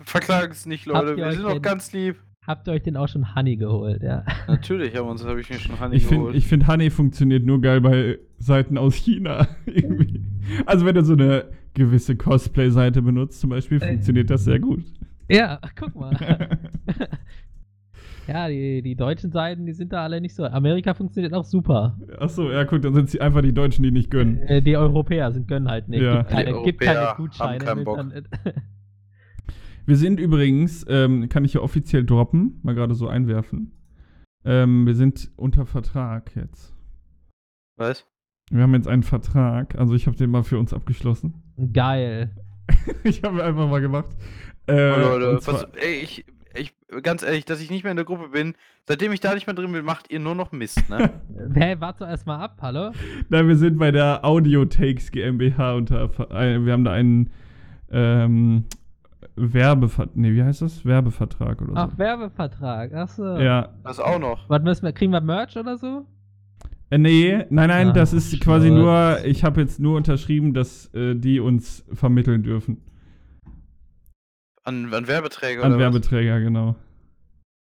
S2: Verklagen es nicht, Leute. Wir sind doch
S3: denn-
S2: ganz lieb.
S3: habt ihr euch denn auch schon Honey geholt, ja?
S2: Natürlich haben uns, habe ich mir schon Honey
S1: Ich finde,
S2: geholt.
S1: ich find, Honey funktioniert nur geil bei Seiten aus China. irgendwie. Also, wenn du so eine gewisse Cosplay-Seite benutzt, zum Beispiel,
S3: Äh.
S1: funktioniert das sehr gut.
S3: Ja, guck mal. ja, die, die deutschen Seiten, die sind da alle nicht so. Amerika funktioniert auch super.
S1: Ach so, ja, gut, dann sind sie einfach die Deutschen, die nicht gönnen.
S3: Äh, die Europäer sind gönnen halt nicht.
S1: Ja.
S3: Gibt, keine,
S2: Die
S3: gibt keine
S2: Europäer haben
S3: Gutscheine.
S2: keinen Bock.
S1: Wir sind übrigens, ähm, kann ich hier offiziell droppen, mal gerade so einwerfen. Ähm, wir sind unter Vertrag jetzt.
S2: Was?
S1: Wir haben jetzt einen Vertrag, also ich habe den mal für uns abgeschlossen.
S3: Geil.
S1: ich habe einfach mal gemacht. Äh,
S2: Oh, Leute, was, ey, ich, ich, ganz ehrlich, dass ich nicht mehr in der Gruppe bin, seitdem ich da nicht mehr drin bin, macht ihr nur noch Mist, ne?
S3: Hey, warte erstmal ab, hallo?
S1: Nein, wir sind bei der Audio Takes GmbH unter. Äh, Wir haben da einen ähm, Werbevertrag. Nee, wie heißt das? Werbevertrag oder so.
S3: Ach, Werbevertrag. Achso.
S1: ja.
S2: Das auch noch.
S3: Was müssen wir, kriegen wir Merch oder so?
S1: Äh, nee, nein, nein,
S3: Ah,
S1: das ist quasi
S3: Schnurz.
S1: nur. Ich habe jetzt nur unterschrieben, dass äh, die uns vermitteln dürfen.
S2: An, an Werbeträger
S1: An
S2: oder was?
S1: Werbeträger, genau.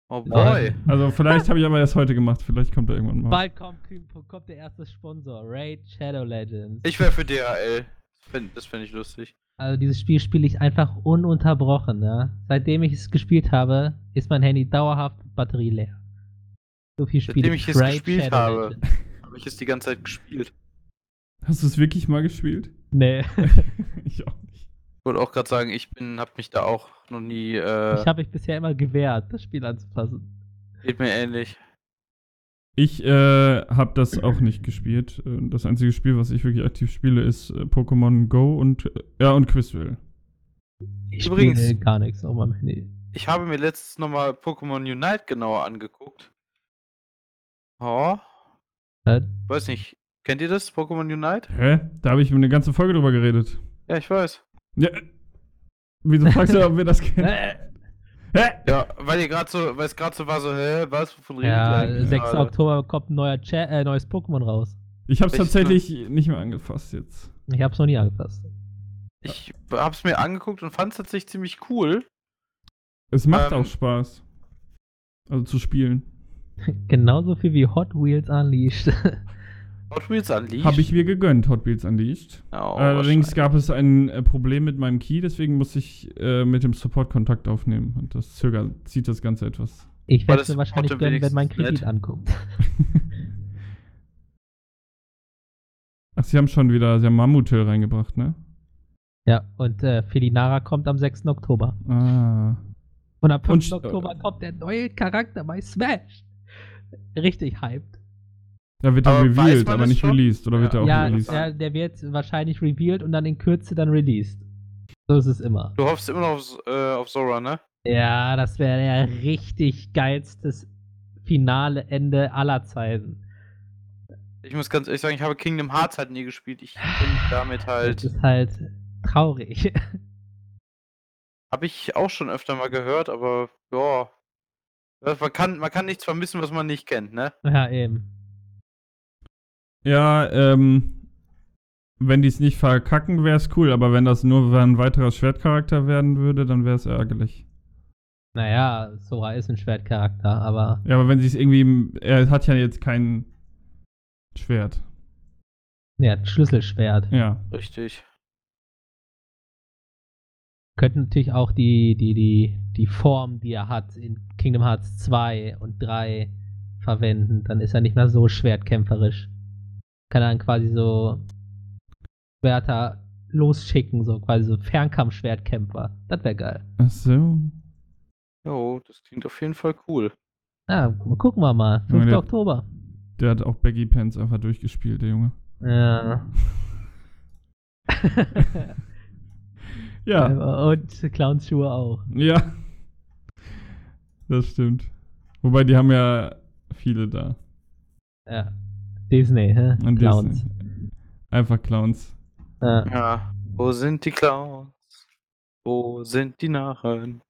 S2: Oh boy.
S1: Also, vielleicht habe ich aber erst heute gemacht. Vielleicht kommt er irgendwann mal.
S3: Bald kommt, kommt der erste Sponsor, Raid Shadow Legends.
S2: Ich wäre für DHL. Find, das fände ich lustig.
S3: Also dieses Spiel spiele ich einfach ununterbrochen, ja. Seitdem ich es gespielt habe, ist mein Handy dauerhaft Batterie leer. So viel spiele
S2: Seitdem ich es
S3: Raid
S2: gespielt
S3: Shadow
S2: habe. Habe ich es die ganze Zeit gespielt.
S1: Hast du es wirklich mal gespielt?
S3: Nee,
S1: ich auch nicht.
S2: Ich wollte auch gerade sagen, ich bin, hab mich da auch noch nie, äh,
S3: ich habe mich bisher immer gewehrt, das Spiel anzufassen.
S2: geht mir ähnlich.
S1: Ich äh, habe das auch nicht gespielt. Äh, Das einzige Spiel, was ich wirklich aktiv spiele, ist äh, Pokémon Go und äh, ja und Quizville.
S3: Ich
S2: Übrigens-
S3: spiele gar nichts auf meinem Handy.
S2: Ich habe mir letztens nochmal Pokémon Unite genauer angeguckt. Oh,
S3: Äh,
S2: weiß nicht. Kennt ihr das, Pokémon Unite?
S1: Hä? Da habe ich eine ganze Folge drüber geredet.
S2: Ja, ich weiß.
S1: Ja. Wieso fragst du, ob wir das kennen? Hä?
S2: Ja, weil ihr gerade so, weil es gerade so war, so, hä, was, wovon redet ihr
S3: ja,
S2: eigentlich
S3: 6.
S2: gerade?
S3: Oktober kommt ein neuer Cha äh, neues Pokémon raus.
S1: Ich habe es
S2: Welches
S1: tatsächlich nicht mehr angefasst jetzt.
S3: Ich habe es noch nie angefasst.
S2: Ich hab's mir angeguckt und fand es tatsächlich ziemlich cool.
S1: Es macht
S2: Ähm.
S1: auch Spaß. Also zu spielen.
S3: Genauso viel wie Hot Wheels Unleashed.
S2: Hot Wheels Unleashed.
S1: Habe ich mir gegönnt, Hot Wheels Unleashed.
S2: Oh,
S1: Allerdings gab es ein äh, Problem mit meinem Key, deswegen muss ich äh, mit dem Support Kontakt aufnehmen. Und das zögert, zieht das Ganze etwas.
S3: Ich werde
S2: das
S3: mir wahrscheinlich gönnen, wenn mein Kredit
S2: nett?
S3: anguckt.
S1: Ach, sie haben schon wieder, sie haben Mammut-Hill reingebracht, ne?
S3: Ja, und äh, Felinara kommt am 6. Oktober.
S1: Ah.
S3: Und am 5.
S1: Und
S3: Oktober kommt der neue Charakter bei Smash. Richtig hyped.
S1: Da wird er
S2: Aber weiß
S1: revealed, aber nicht
S2: schon?
S1: released. Oder
S2: Ja.
S1: wird er auch
S3: Ja,
S1: released?
S3: ja, der wird wahrscheinlich revealed und dann in Kürze dann released. So ist es immer.
S2: Du hoffst immer noch auf, äh, auf Sora, ne?
S3: Ja, das wäre der richtig geilstes finale Ende aller Zeiten.
S2: Ich muss ganz ehrlich sagen, ich habe Kingdom Hearts halt nie gespielt. Ich bin damit
S3: Das
S2: halt.
S3: ist halt traurig.
S2: Habe ich auch schon öfter mal gehört, aber ja. Ja, Man kann, man kann nichts vermissen, was man nicht kennt, ne?
S3: ja, eben.
S1: Ja, ähm, wenn die es nicht verkacken, wäre es cool, aber wenn das nur ein weiterer Schwertcharakter werden würde, dann wäre es ärgerlich.
S3: Naja, Sora ist ein Schwertcharakter, aber
S1: Ja, aber wenn sie es irgendwie. Er hat ja jetzt kein Schwert.
S3: er hat ein Schlüsselschwert.
S1: Ja.
S2: Richtig.
S3: Könnten natürlich auch die, die, die, die Form, die er hat in Kingdom Hearts 2 und 3 verwenden. Dann ist er nicht mehr so schwertkämpferisch. Kann er dann quasi so Schwerter losschicken, so quasi so Fernkampfschwertkämpfer. Das wäre geil.
S1: Ach so.
S2: Jo, das klingt auf jeden Fall cool.
S3: Ja, gucken wir mal. 5.
S1: Junge, der-
S3: Oktober.
S1: Der hat auch Baggy Pants einfach durchgespielt, der Junge.
S3: Ja.
S1: Ja.
S3: Und Clownsschuhe auch.
S1: Ja. Das stimmt. Wobei, die haben ja viele da.
S3: Ja. Disney, hä?
S1: Und
S3: Clowns.
S1: Disney. Einfach Clowns.
S3: Ja.
S2: Ja. Wo sind die Clowns? Wo sind die Narren?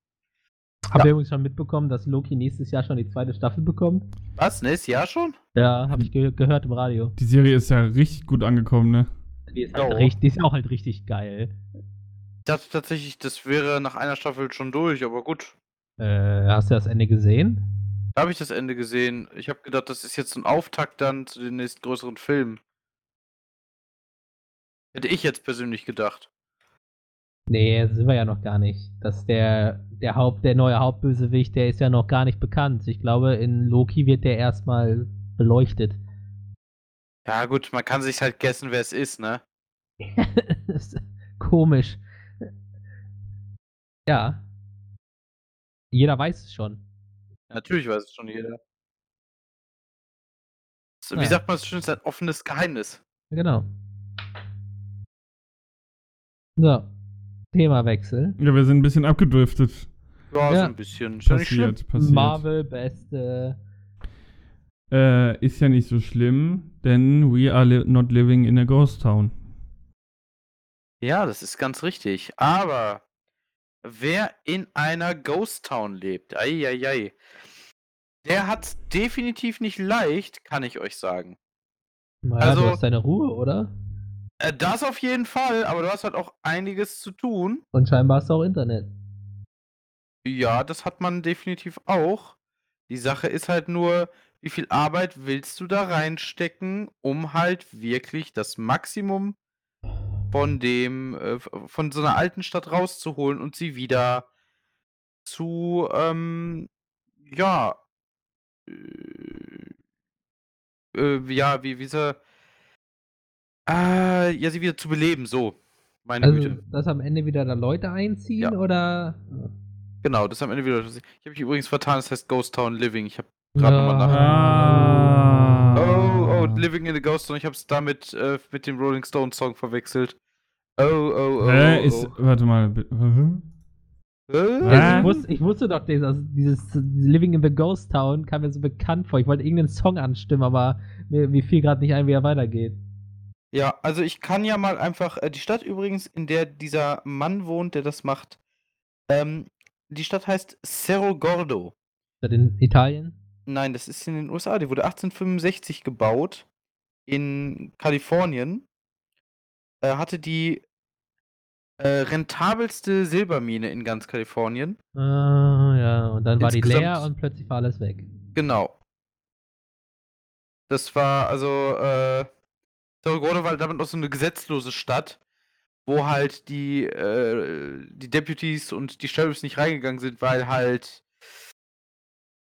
S3: Habt ihr übrigens schon mitbekommen, dass Loki nächstes Jahr schon die zweite Staffel bekommt?
S2: Was? Nächstes Jahr schon?
S3: Ja, habe ich ge gehört im Radio.
S1: Die Serie ist ja richtig gut angekommen, ne?
S3: Die ist, halt richtig, die ist auch halt richtig geil.
S2: Ich dachte tatsächlich, das wäre nach einer Staffel schon durch, aber gut.
S3: Äh, hast du das Ende gesehen?
S2: Da habe ich das Ende gesehen. Ich habe gedacht, das ist jetzt ein Auftakt dann zu den nächsten größeren Filmen. Hätte ich jetzt persönlich gedacht.
S3: Nee, sind wir ja noch gar nicht. Dass der, der Haupt, der neue Hauptbösewicht, der ist ja noch gar nicht bekannt. Ich glaube, in Loki wird der erstmal beleuchtet.
S2: Ja, gut, man kann sich halt guessen, wer es ist, ne?
S3: Ist Komisch. Ja. Jeder weiß es schon.
S2: Natürlich weiß es schon jeder. So, Wie sagt man es schön, es ist ein offenes Geheimnis.
S3: Genau. So. Themawechsel.
S1: Ja, wir sind ein bisschen abgedriftet.
S2: Ja, so
S3: Ja.
S2: ein bisschen. Ist ja nicht schlimm.
S1: Passiert, passiert.
S3: Marvel, beste.
S1: Äh, ist ja nicht so schlimm, denn we are li not living in a ghost town.
S2: Ja, das ist ganz richtig. Aber wer in einer Ghost Town lebt, ei, der hat's definitiv nicht leicht, kann ich euch sagen.
S3: Naja,
S2: Also-
S3: du hast deine Ruhe, oder?
S2: Äh, das auf jeden Fall, aber du hast halt auch einiges zu tun.
S3: Und scheinbar hast du auch Internet.
S2: Ja, das hat man definitiv auch. Die Sache ist halt nur, wie viel Arbeit willst du da reinstecken, um halt wirklich das Maximum von dem, äh, von so einer alten Stadt rauszuholen und sie wieder zu, ähm, ja, äh, äh, ja, wie, wie sie, äh, ja, sie wieder zu beleben, so. Meine
S3: Also,
S2: Güte.
S3: dass am Ende wieder da Leute einziehen
S2: Ja.
S3: oder.
S2: Genau, das am Ende wieder. Ich habe mich übrigens vertan, das heißt Ghost Town Living. Ich habe gerade nochmal nach.
S1: Ah.
S2: Oh, oh, Living in a Ghost Town. Ich habe es damit äh, mit dem Rolling Stones Song verwechselt. Oh, oh, oh.
S1: Hä,
S2: oh,
S1: ist.
S2: oh.
S1: Warte mal.
S2: Äh?
S1: Hä?
S3: ich, wusste, ich wusste doch, dieses, dieses Living in the Ghost Town kam mir so bekannt vor. Ich wollte irgendeinen Song anstimmen, aber mir, mir fiel gerade nicht ein, wie er weitergeht.
S2: Ja, also ich kann ja mal einfach. Äh, die Stadt übrigens, in der dieser Mann wohnt, der das macht. Ähm, die Stadt heißt Cerro Gordo.
S3: Ist das in Italien?
S2: Nein, das ist in den USA. Die wurde 1865 gebaut. In Kalifornien. Äh, hatte die äh, rentabelste Silbermine in ganz Kalifornien.
S3: Ah, ja. Und dann war die leer und plötzlich war alles weg.
S2: Genau. Das war also, äh, Cerro Gordo war damit noch so eine gesetzlose Stadt, wo halt die, äh, die Deputies und die Sheriffs nicht reingegangen sind, weil halt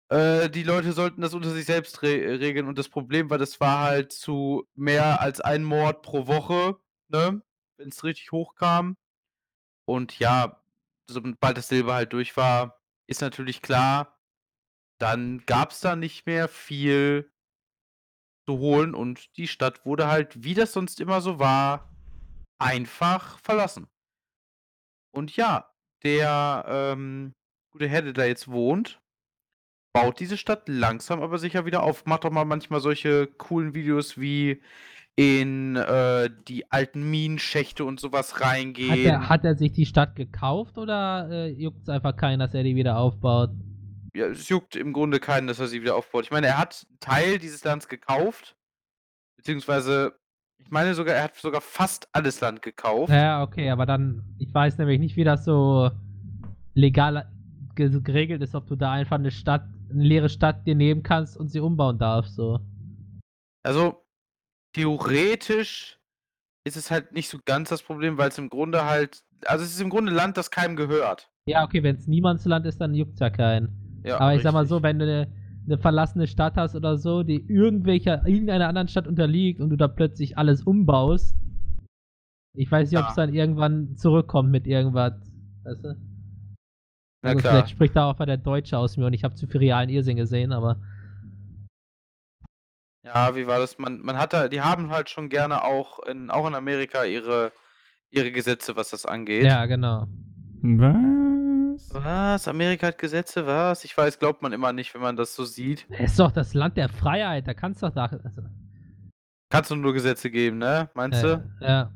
S2: äh, die Leute sollten das unter sich selbst re regeln und das Problem war, das war halt zu mehr als ein Mord pro Woche, ne, wenn es richtig hochkam. Und ja, sobald das Silber halt durch war, ist natürlich klar, dann gab es da nicht mehr viel zu holen und die Stadt wurde halt, wie das sonst immer so war, einfach verlassen. Und ja, der ähm, gute Herr, der da jetzt wohnt, baut diese Stadt langsam aber sicher wieder auf. Macht doch mal manchmal solche coolen Videos wie in äh, die alten Minenschächte und sowas
S3: Hat
S2: reingehen.
S3: er, hat er sich die Stadt gekauft oder äh, juckt es einfach keinen, dass er die wieder aufbaut?
S2: ja, es juckt im Grunde keinen, dass er sie wieder aufbaut. Ich meine, er hat einen Teil dieses Landes gekauft, beziehungsweise, ich meine sogar, er hat sogar fast alles Land gekauft.
S3: Ja, okay, aber dann, ich weiß nämlich nicht, wie das so legal ge- geregelt ist, ob du da einfach eine Stadt, eine leere Stadt dir nehmen kannst und sie umbauen darfst. So.
S2: Also, theoretisch ist es halt nicht so ganz das Problem, weil es im Grunde halt. Also, es ist im Grunde Land, das keinem gehört.
S3: Ja, okay, wenn es Niemandsland ist, dann juckt's ja keinen.
S2: Ja,
S3: Aber ich sag mal
S2: richtig.
S3: so, wenn du eine, eine verlassene Stadt hast oder so, die irgendwelcher, irgendeiner anderen Stadt unterliegt und du da plötzlich alles umbaust, ich weiß nicht, ob
S2: Ja.
S3: es dann irgendwann zurückkommt mit irgendwas. Weißt du?
S2: Na
S3: Also
S2: klar.
S3: Vielleicht spricht da auch mal der Deutsche aus mir und ich habe zu viel realen Irrsinn gesehen, aber.
S2: Ja, wie war das? Man, man hat da, die haben halt schon gerne auch in, auch in Amerika ihre, ihre Gesetze, was das angeht.
S3: Ja, genau.
S1: Was?
S2: Was? Amerika hat Gesetze? Was? Ich weiß, glaubt man immer nicht, wenn man das so sieht.
S3: Es ist doch das Land der Freiheit, da kannst du doch da. Also,
S2: Kannst du nur Gesetze geben, ne? Meinst
S3: äh,
S2: du?
S3: ja.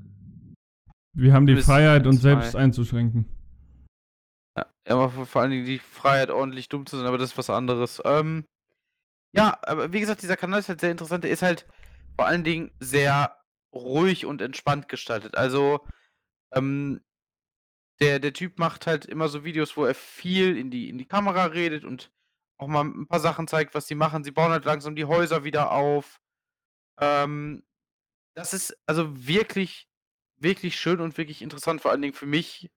S1: Wir haben die Freiheit, uns selbst einzuschränken.
S2: Ja, aber vor vor allen Dingen die Freiheit, ordentlich dumm zu sein, aber das ist was anderes. Ähm, ja, aber wie gesagt, dieser Kanal ist halt sehr interessant. Der ist halt vor allen Dingen sehr ruhig und entspannt gestaltet. Also, ähm, der, der Typ macht halt immer so Videos, wo er viel in die, in die Kamera redet und auch mal ein paar Sachen zeigt, was die machen. Sie bauen halt langsam die Häuser wieder auf. Ähm, das ist also wirklich, wirklich schön und wirklich interessant, vor allen Dingen für mich,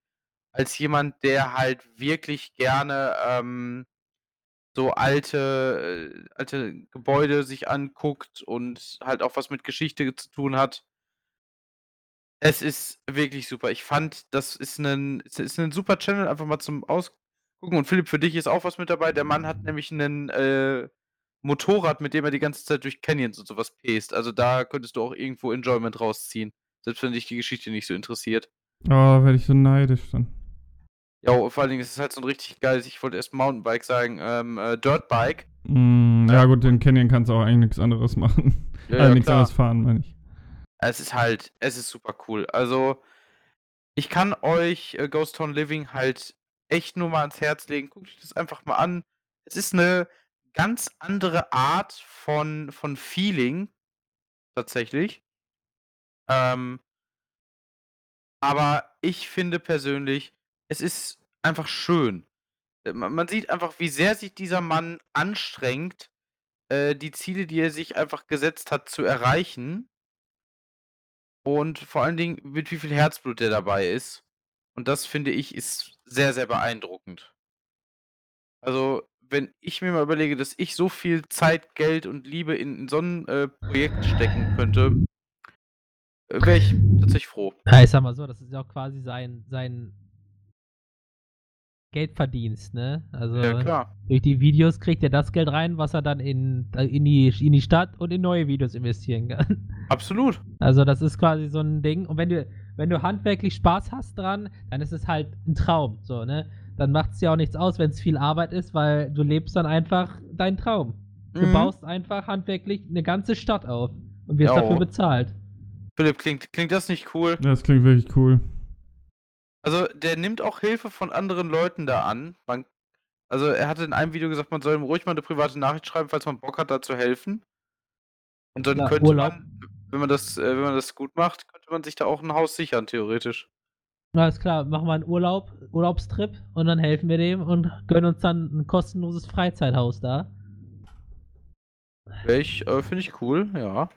S2: als jemand, der halt wirklich gerne ähm, so alte, äh, alte Gebäude sich anguckt und halt auch was mit Geschichte zu tun hat. Es ist wirklich super. Ich fand, das ist ein, ist ein super Channel, einfach mal zum Ausgucken. Und Philipp, für dich ist auch was mit dabei. Der Mann hat nämlich einen äh, Motorrad, mit dem er die ganze Zeit durch Canyons und sowas pest. Also da könntest du auch irgendwo Enjoyment rausziehen. Selbst wenn dich die Geschichte nicht so interessiert.
S1: Oh, werde ich so neidisch dann.
S2: Ja, vor allen Dingen ist es halt so ein richtig geiles, ich wollte erst Mountainbike sagen, ähm, äh, Dirtbike.
S1: Mm, ja.
S2: Ja.
S1: gut, den Canyon kannst du auch eigentlich nichts anderes machen.
S2: Ja,
S1: also
S2: ja,
S1: nichts
S2: klar.
S1: anderes fahren, meine ich.
S2: Es ist halt, es ist super cool. Also, ich kann euch äh, Ghost Town Living halt echt nur mal ans Herz legen. Guckt euch das einfach mal an. Es ist eine ganz andere Art von, von Feeling, tatsächlich. Ähm, aber ich finde persönlich, es ist einfach schön. Äh, Man sieht einfach, wie sehr sich dieser Mann anstrengt, äh, die Ziele, die er sich einfach gesetzt hat, zu erreichen. Und vor allen Dingen, mit wie viel Herzblut der dabei ist. Und das finde ich ist sehr, sehr beeindruckend. Also, wenn ich mir mal überlege, dass ich so viel Zeit, Geld und Liebe in, in so ein äh, Projekt stecken könnte, äh, wäre ich tatsächlich froh.
S3: Ja, ich sag mal so, das ist ja auch quasi sein, sein Geldverdienst, ne? Also
S2: Ja, klar.
S3: durch die Videos kriegt er das Geld rein, was er dann in, äh, in, die, in die Stadt und in neue Videos investieren kann.
S2: Absolut.
S3: Also das ist quasi so ein Ding. Und wenn du, wenn du handwerklich Spaß hast dran, dann ist es halt ein Traum. So, ne? Dann macht es ja auch nichts aus, wenn es viel Arbeit ist, weil du lebst dann einfach deinen Traum. Du
S2: Mhm.
S3: baust einfach handwerklich eine ganze Stadt auf und wirst
S2: Ja,
S3: dafür
S2: oh.
S3: bezahlt.
S2: Philipp, klingt, klingt das nicht cool?
S1: Das klingt wirklich cool.
S2: Also, der nimmt auch Hilfe von anderen Leuten da an. Man, also, er hatte in einem Video gesagt, man soll ihm ruhig mal eine private Nachricht schreiben, falls man Bock hat, da zu helfen. Und dann
S3: Na,
S2: könnte
S3: Urlaub.
S2: man, wenn man das, äh, wenn man das gut macht, könnte man sich da auch ein Haus sichern, theoretisch.
S3: Alles klar, machen wir einen Urlaub, Urlaubstrip und dann helfen wir dem und gönnen uns dann ein kostenloses Freizeithaus da.
S2: Wäre ich, äh, finde ich cool, ja.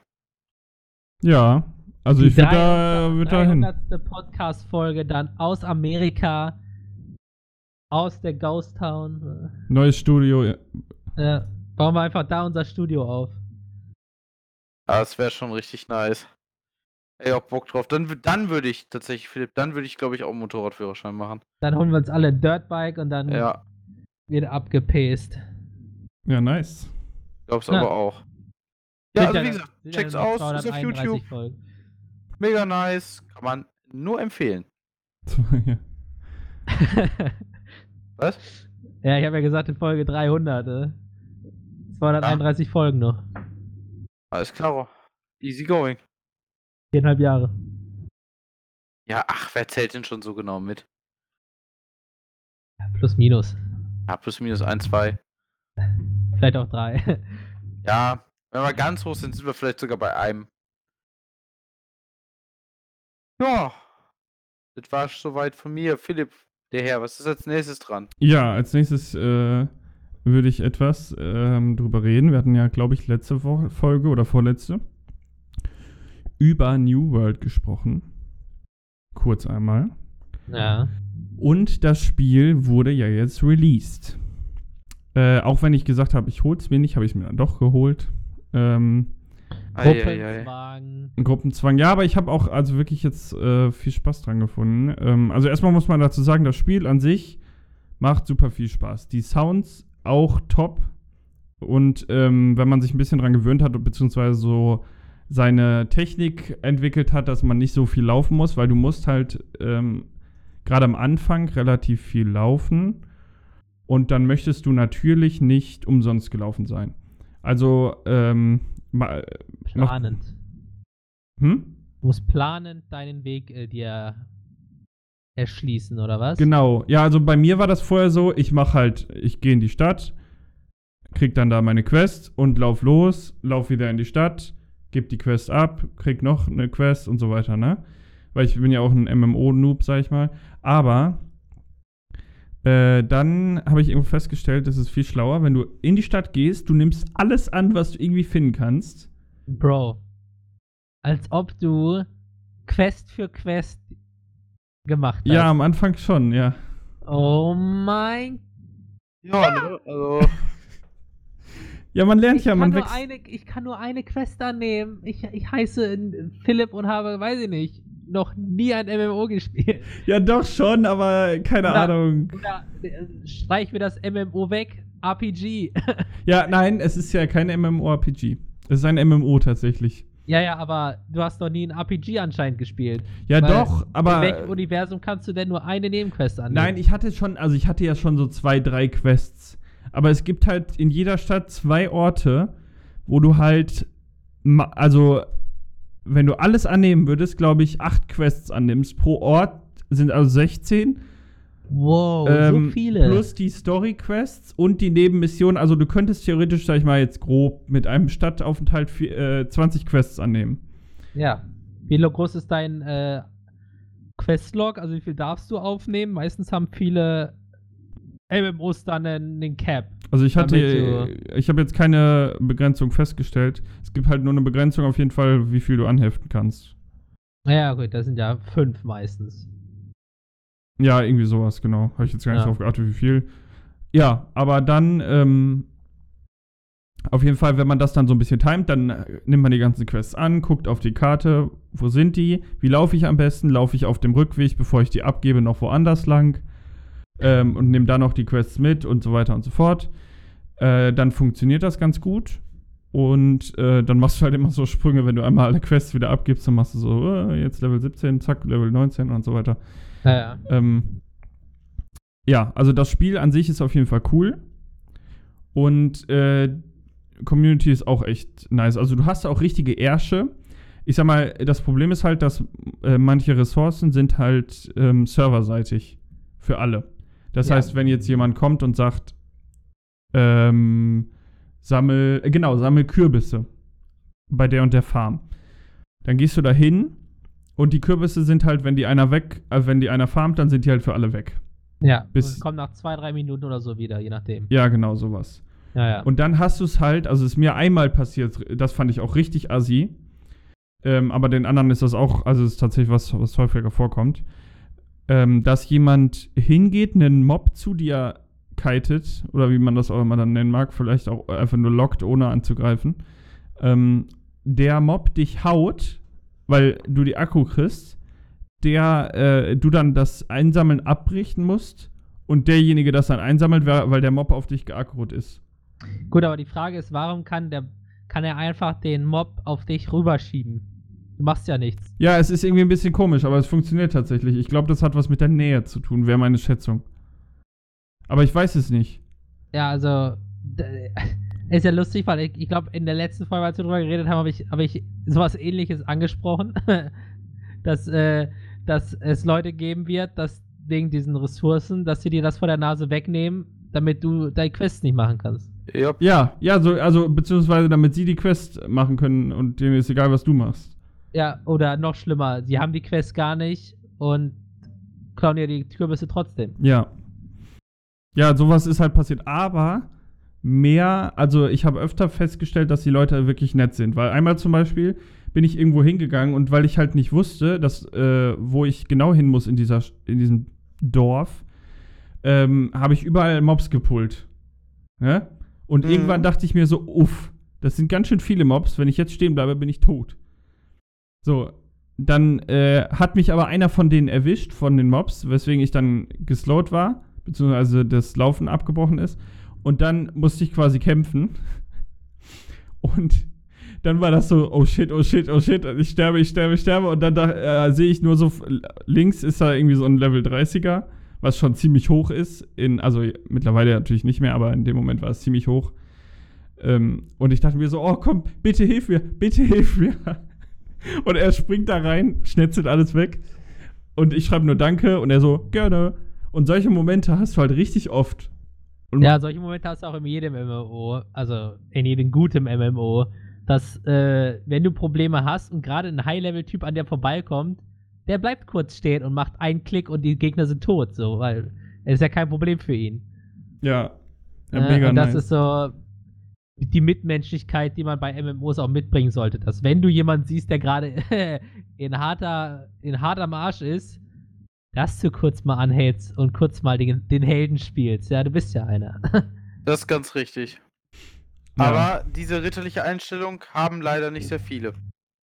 S1: Ja, also
S3: Die
S1: ich würde da,
S3: 300.
S1: würd da hin.
S3: 300. Podcast-Folge dann aus Amerika, aus der Ghost Town.
S1: Neues Studio. ja.
S3: Äh, bauen wir einfach da unser Studio auf.
S2: Ja, das wäre schon richtig nice. Ey, auch Bock drauf. Dann, dann würde ich tatsächlich, Philipp, dann würde ich, glaube ich, auch einen Motorradführerschein machen.
S3: Dann holen wir uns alle ein Dirtbike und dann
S2: Ja,
S3: wird abgepaced.
S1: Ja, nice.
S2: glaub's
S3: Ja.
S2: aber auch. Ja, also wie
S3: ja-
S2: gesagt,
S3: ja
S2: check's aus, ist auf
S3: 231
S2: YouTube.
S3: Folgen.
S2: Mega nice. Kann man nur empfehlen.
S1: Ja.
S2: Was?
S3: ja, ich habe ja gesagt in Folge 300. Äh. 231 Folgen noch.
S2: Alles klar. Easy going.
S3: Viereinhalb Jahre.
S2: Ja, ach, wer zählt denn schon so genau mit?
S3: Plus, minus.
S2: Ja, plus minus 1, 2.
S3: Vielleicht auch drei.
S2: Ja, wenn wir ganz hoch sind, sind wir vielleicht sogar bei einem. Ja. Das war soweit von mir. Philipp, Der Herr, was ist als nächstes dran?
S1: Ja, als nächstes äh, würde ich etwas ähm, drüber reden. Wir hatten ja, glaube ich, letzte Folge oder vorletzte über New World gesprochen. Kurz einmal.
S3: Ja.
S1: Und das Spiel wurde ja jetzt released. Äh, auch wenn ich gesagt habe, ich hol's mir nicht, habe ich es mir dann doch geholt. Ähm,
S3: Gruppenzwang.
S1: Gruppenzwang. Ja, aber ich habe auch also wirklich jetzt äh, viel Spaß dran gefunden. Ähm, also erstmal muss man dazu sagen, das Spiel an sich macht super viel Spaß. Die Sounds auch top. Und ähm, wenn man sich ein bisschen dran gewöhnt hat, beziehungsweise so seine Technik entwickelt hat, dass man nicht so viel laufen muss, weil du musst halt ähm, gerade am Anfang relativ viel laufen. Und dann möchtest du natürlich nicht umsonst gelaufen sein. Also, ähm, ma- noch-
S3: Planend.
S1: hm?
S3: Du musst planend deinen Weg äh, dir erschließen, oder was?
S1: Genau. Ja, also bei mir war das vorher so, ich mache halt, ich gehe in die Stadt, krieg dann da meine Quest und lauf los, lauf wieder in die Stadt, geb die Quest ab, krieg noch eine Quest und so weiter, ne? Weil ich bin ja auch ein MMO-Noob, sag ich mal. Aber äh, dann habe ich irgendwo festgestellt, das ist viel schlauer, wenn du in die Stadt gehst, du nimmst alles an, was du irgendwie finden kannst.
S3: Bro. Als ob du Quest für Quest gemacht hast.
S1: Ja, am Anfang schon, ja.
S3: Oh mein
S2: Ja, ne? Also,
S1: Ja, man lernt
S3: ich
S1: ja, man wächst.
S3: eine, ich kann nur eine Quest annehmen. Ich, ich heiße Philipp und habe, weiß ich nicht, noch nie ein MMO gespielt.
S1: Ja, doch schon, aber keine
S3: Oder-
S1: Ahnung.
S3: Oder äh, streich mir das MMO weg. RPG.
S1: Ja, nein, es ist ja kein MMORPG. Es ist ein MMO tatsächlich.
S3: ja, ja, aber du hast noch nie ein RPG anscheinend gespielt.
S1: Ja, doch, aber.
S3: In welchem Universum kannst du denn nur eine Nebenquest annehmen?
S1: Nein, ich hatte schon, also ich hatte ja schon so zwei, drei Quests. Aber es gibt halt in jeder Stadt zwei Orte, wo du halt, also wenn du alles annehmen würdest, glaube ich, acht Quests annimmst. Pro Ort sind also 16.
S3: Wow,
S1: ähm,
S3: so viele.
S1: Plus die Story-Quests und die Nebenmissionen. Also du könntest theoretisch, sag ich mal, jetzt grob mit einem Stadtaufenthalt vier, äh, 20 Quests annehmen.
S3: Ja. Wie groß ist dein äh, Questlog? Also wie viel darfst du aufnehmen? Meistens haben viele MMOs dann einen, einen Cap.
S1: Also ich hatte, ich habe jetzt keine Begrenzung festgestellt. Es gibt halt nur eine Begrenzung auf jeden Fall, wie viel du anheften kannst.
S3: Naja, gut, das sind ja fünf meistens.
S1: Ja, irgendwie sowas, genau. Habe ich jetzt gar nicht
S3: Ja.
S1: drauf geachtet, wie viel. Ja, aber dann, ähm, auf jeden Fall, wenn man das dann so ein bisschen timet, dann äh, nimmt man die ganzen Quests an, guckt auf die Karte, wo sind die, wie laufe ich am besten, laufe ich auf dem Rückweg, bevor ich die abgebe, noch woanders lang ähm, und nehme dann noch die Quests mit und so weiter und so fort. Äh, dann funktioniert das ganz gut. Und äh, dann machst du halt immer so Sprünge, wenn du einmal alle Quests wieder abgibst, dann machst du so, äh, jetzt Level 17, zack, Level 19 und so weiter.
S3: Naja.
S1: Ähm, ja, also das Spiel an sich ist auf jeden Fall cool. Und äh, Community ist auch echt nice. Also du hast auch richtige Ärsche. Ich sag mal, das Problem ist halt, dass äh, manche Ressourcen sind halt ähm, serverseitig für alle. Das
S3: Ja.
S1: heißt, wenn jetzt jemand kommt und sagt, ähm, sammel, äh, genau, sammel Kürbisse bei der und der Farm. Dann gehst du da hin und die Kürbisse sind halt, wenn die einer weg, äh, wenn die einer farmt, dann sind die halt für alle weg.
S3: Ja,
S1: Bis-
S3: kommt nach zwei, drei Minuten oder so wieder, je nachdem.
S1: Ja, genau, sowas.
S3: Ja, ja.
S1: Und dann hast du es halt, also es ist mir einmal passiert, das fand ich auch richtig assi. Ähm, aber den anderen ist das auch, also es ist tatsächlich was, was häufiger vorkommt. Ähm, dass jemand hingeht, einen Mob zu dir kitet, oder wie man das auch immer dann nennen mag, vielleicht auch einfach nur lockt, ohne anzugreifen. Ähm, der Mob dich haut, weil du die Akku kriegst, der äh, du dann das Einsammeln abrichten musst und derjenige das dann einsammelt, weil der Mob auf dich geakkert ist.
S3: Gut, aber die Frage ist, warum kann der kann er einfach den Mob auf dich rüberschieben? Du machst ja nichts.
S1: Ja, es ist irgendwie ein bisschen komisch, aber es funktioniert tatsächlich. Ich glaube, das hat was mit der Nähe zu tun, wäre meine Schätzung. Aber ich weiß es nicht.
S3: Ja, also ist ja lustig, weil ich, ich glaube, in der letzten Folge, als wir drüber geredet haben, habe ich, habe ich sowas ähnliches angesprochen. dass, äh, dass es Leute geben wird, dass wegen diesen Ressourcen, dass sie dir das vor der Nase wegnehmen, damit du deine Quest nicht machen kannst.
S2: ja,
S1: Ja, ja, so, also, beziehungsweise damit sie die Quest machen können und denen ist egal, was du machst.
S3: Ja, oder noch schlimmer, sie haben die Quest gar nicht und klauen ja die Kürbisse trotzdem.
S1: Ja. Ja, sowas ist halt passiert. Aber mehr, also ich habe öfter festgestellt, dass die Leute wirklich nett sind. Weil einmal zum Beispiel bin ich irgendwo hingegangen und weil ich halt nicht wusste, dass, äh, wo ich genau hin muss in, dieser, in diesem Dorf, ähm, habe ich überall Mobs gepult. Ja? Und
S2: Mhm.
S1: irgendwann dachte ich mir so, uff, das sind ganz schön viele Mobs. Wenn ich jetzt stehen bleibe, bin ich tot. So, dann äh, hat mich aber einer von denen erwischt, von den Mobs, weswegen ich dann geslowt war, beziehungsweise das Laufen abgebrochen ist. Und dann musste ich quasi kämpfen. Und dann war das so, oh shit, oh shit, oh shit, ich sterbe, ich sterbe, ich sterbe. Und dann da, äh, sehe ich nur so, links ist da irgendwie so ein Level 30er, was schon ziemlich hoch ist. In, also mittlerweile natürlich nicht mehr, aber in dem Moment war es ziemlich hoch. Ähm, und ich dachte mir so, oh komm, bitte hilf mir, bitte hilf mir. Und er springt da rein, schnetzelt alles weg. Und ich schreibe nur Danke und er so, gerne. Und solche Momente hast du halt richtig oft. Und
S3: Ja, solche Momente hast du auch in jedem MMO, also in jedem guten MMO, dass äh, wenn du Probleme hast und gerade ein High-Level-Typ an dir vorbeikommt, der bleibt kurz stehen und macht einen Klick und die Gegner sind tot, so, weil es ist ja kein Problem für ihn.
S1: ja, ja
S3: Äh,
S1: mega
S3: und das
S1: nice.
S3: ist so die Mitmenschlichkeit, die man bei MMOs auch mitbringen sollte. Dass wenn du jemanden siehst, der gerade in harter, in harter Marsch ist, dass du kurz mal anhältst und kurz mal den, den Helden spielst. Ja, du bist ja einer.
S2: Das ist ganz richtig.
S1: Ja.
S2: Aber diese ritterliche Einstellung haben leider nicht sehr viele.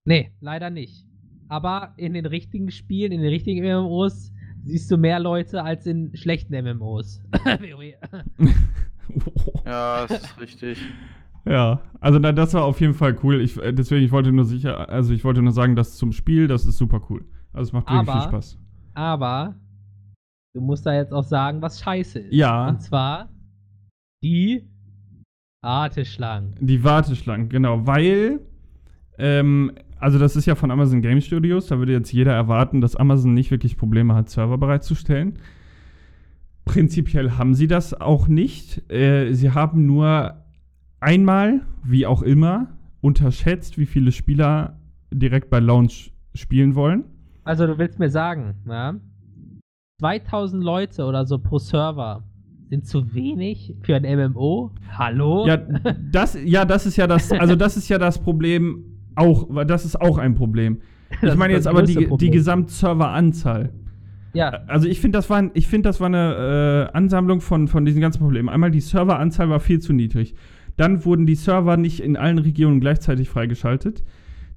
S3: nee, leider nicht. Aber in den richtigen Spielen, in den richtigen MMOs, siehst du mehr Leute als in schlechten MMOs. WoW.
S2: Ja, das ist richtig.
S1: Ja, also na, das war auf jeden Fall cool. Ich, äh, deswegen, ich wollte nur sicher, also ich wollte nur sagen, dass zum Spiel, das ist super cool. Also es macht wirklich
S3: Aber-
S1: viel Spaß.
S3: Aber du musst da jetzt auch sagen, was scheiße ist.
S1: Ja.
S3: Und zwar die Warteschlangen.
S1: Die Warteschlangen, genau, weil, ähm, also das ist ja von Amazon Game Studios, da würde jetzt jeder erwarten, dass Amazon nicht wirklich Probleme hat, Server bereitzustellen. Prinzipiell haben sie das auch nicht. Äh, sie haben nur einmal, wie auch immer, unterschätzt, wie viele Spieler direkt bei Launch spielen wollen.
S3: Also du willst mir sagen, ja, 2000 Leute oder so pro Server sind zu wenig für ein MMO? Hallo?
S1: Ja, das, ja, das ist ja das, also das ist ja das Problem auch, weil das ist auch ein Problem.
S3: Das
S1: Ich meine jetzt aber die,
S3: größte
S1: die
S3: Problem.
S1: Gesamtserveranzahl.
S3: Ja,
S1: Also ich finde, das war, ich find, das war eine äh, Ansammlung von, von diesen ganzen Problemen. Einmal die Serveranzahl war viel zu niedrig. Dann wurden die Server nicht in allen Regionen gleichzeitig freigeschaltet.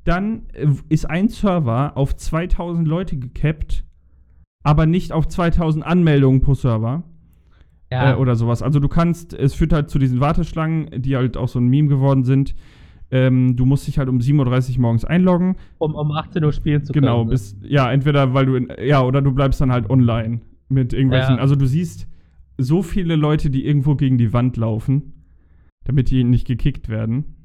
S1: Dann äh, ist ein Server auf 2000 Leute gekappt, aber nicht auf 2000 Anmeldungen pro Server
S3: ja.
S1: äh, oder sowas. Also du kannst, es führt halt zu diesen Warteschlangen, die halt auch so ein Meme geworden sind. Ähm, du musst dich halt um 7.30 Uhr morgens einloggen.
S3: um, um 18 Uhr spielen zu
S1: Genau,
S3: können. ne?
S1: bis, ja, entweder weil du, in, ja, oder du bleibst dann halt online mit irgendwelchen,
S3: Ja.
S1: also du siehst so viele Leute, die irgendwo gegen die Wand laufen, damit die nicht gekickt werden.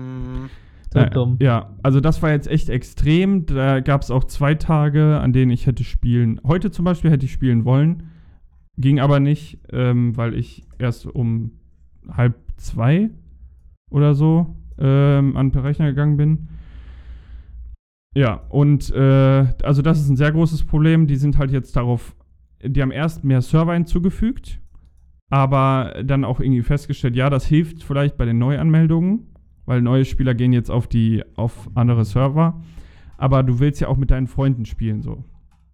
S2: Mhm.
S3: so
S1: Äh,
S3: dumm.
S1: Ja, also das war jetzt echt extrem. Da gab es auch zwei Tage, an denen ich hätte spielen. Heute zum Beispiel hätte ich spielen wollen, ging aber nicht, ähm, weil ich erst um halb zwei oder so ähm, an den Rechner gegangen bin. Ja, und äh, also das ist ein sehr großes Problem. Die sind halt jetzt darauf, die haben erst mehr Server hinzugefügt, aber dann auch irgendwie festgestellt, ja, das hilft vielleicht bei den Neuanmeldungen, weil neue Spieler gehen jetzt auf die auf andere Server. Aber du willst ja auch mit deinen Freunden spielen so.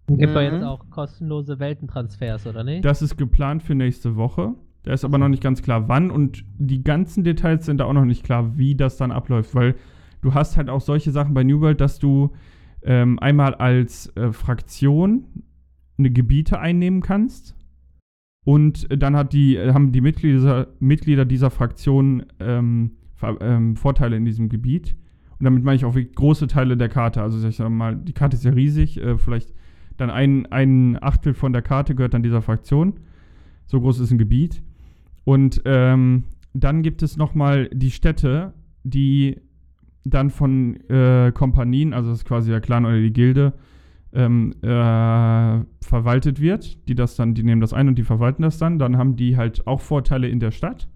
S3: Gibt
S2: Mhm.
S3: jetzt auch kostenlose Weltentransfers, oder nicht?
S1: Das ist geplant für nächste Woche. Da ist aber noch nicht ganz klar, wann und die ganzen Details sind da auch noch nicht klar, wie das dann abläuft, weil du hast halt auch solche Sachen bei New World, dass du ähm, einmal als äh, Fraktion eine Gebiete einnehmen kannst und dann hat die, haben die Mitglieder, Mitglieder dieser Fraktion ähm, ähm, Vorteile in diesem Gebiet. Und damit meine ich auch große Teile der Karte. Also ich sag mal, die Karte ist ja riesig, äh, vielleicht dann ein, ein Achtel von der Karte gehört dann dieser Fraktion. So groß ist ein Gebiet. Und ähm, dann gibt es nochmal die Städte, die dann von äh, Kompanien, also das ist quasi der Clan oder die Gilde, ähm, äh, verwaltet wird. Die das dann, die nehmen das ein und die verwalten das dann. Dann haben die halt auch Vorteile in der Stadt.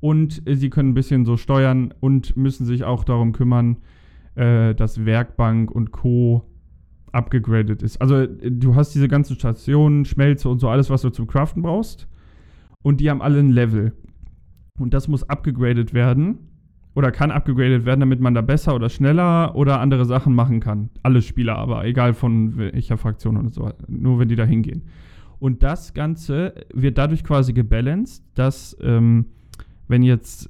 S1: Und sie können ein bisschen so steuern und müssen sich auch darum kümmern, äh, dass Werkbank und Co. abgegradet ist. Also äh, du hast diese ganzen Stationen, Schmelze und so alles, was du zum Craften brauchst. Und die haben alle ein Level. Und das muss abgegradet werden. Oder kann abgegradet werden, damit man da besser oder schneller oder andere Sachen machen kann. Alle Spieler aber, egal von welcher Fraktion und so. Nur wenn die da hingehen. Und das Ganze wird dadurch quasi gebalanced, dass ähm, wenn jetzt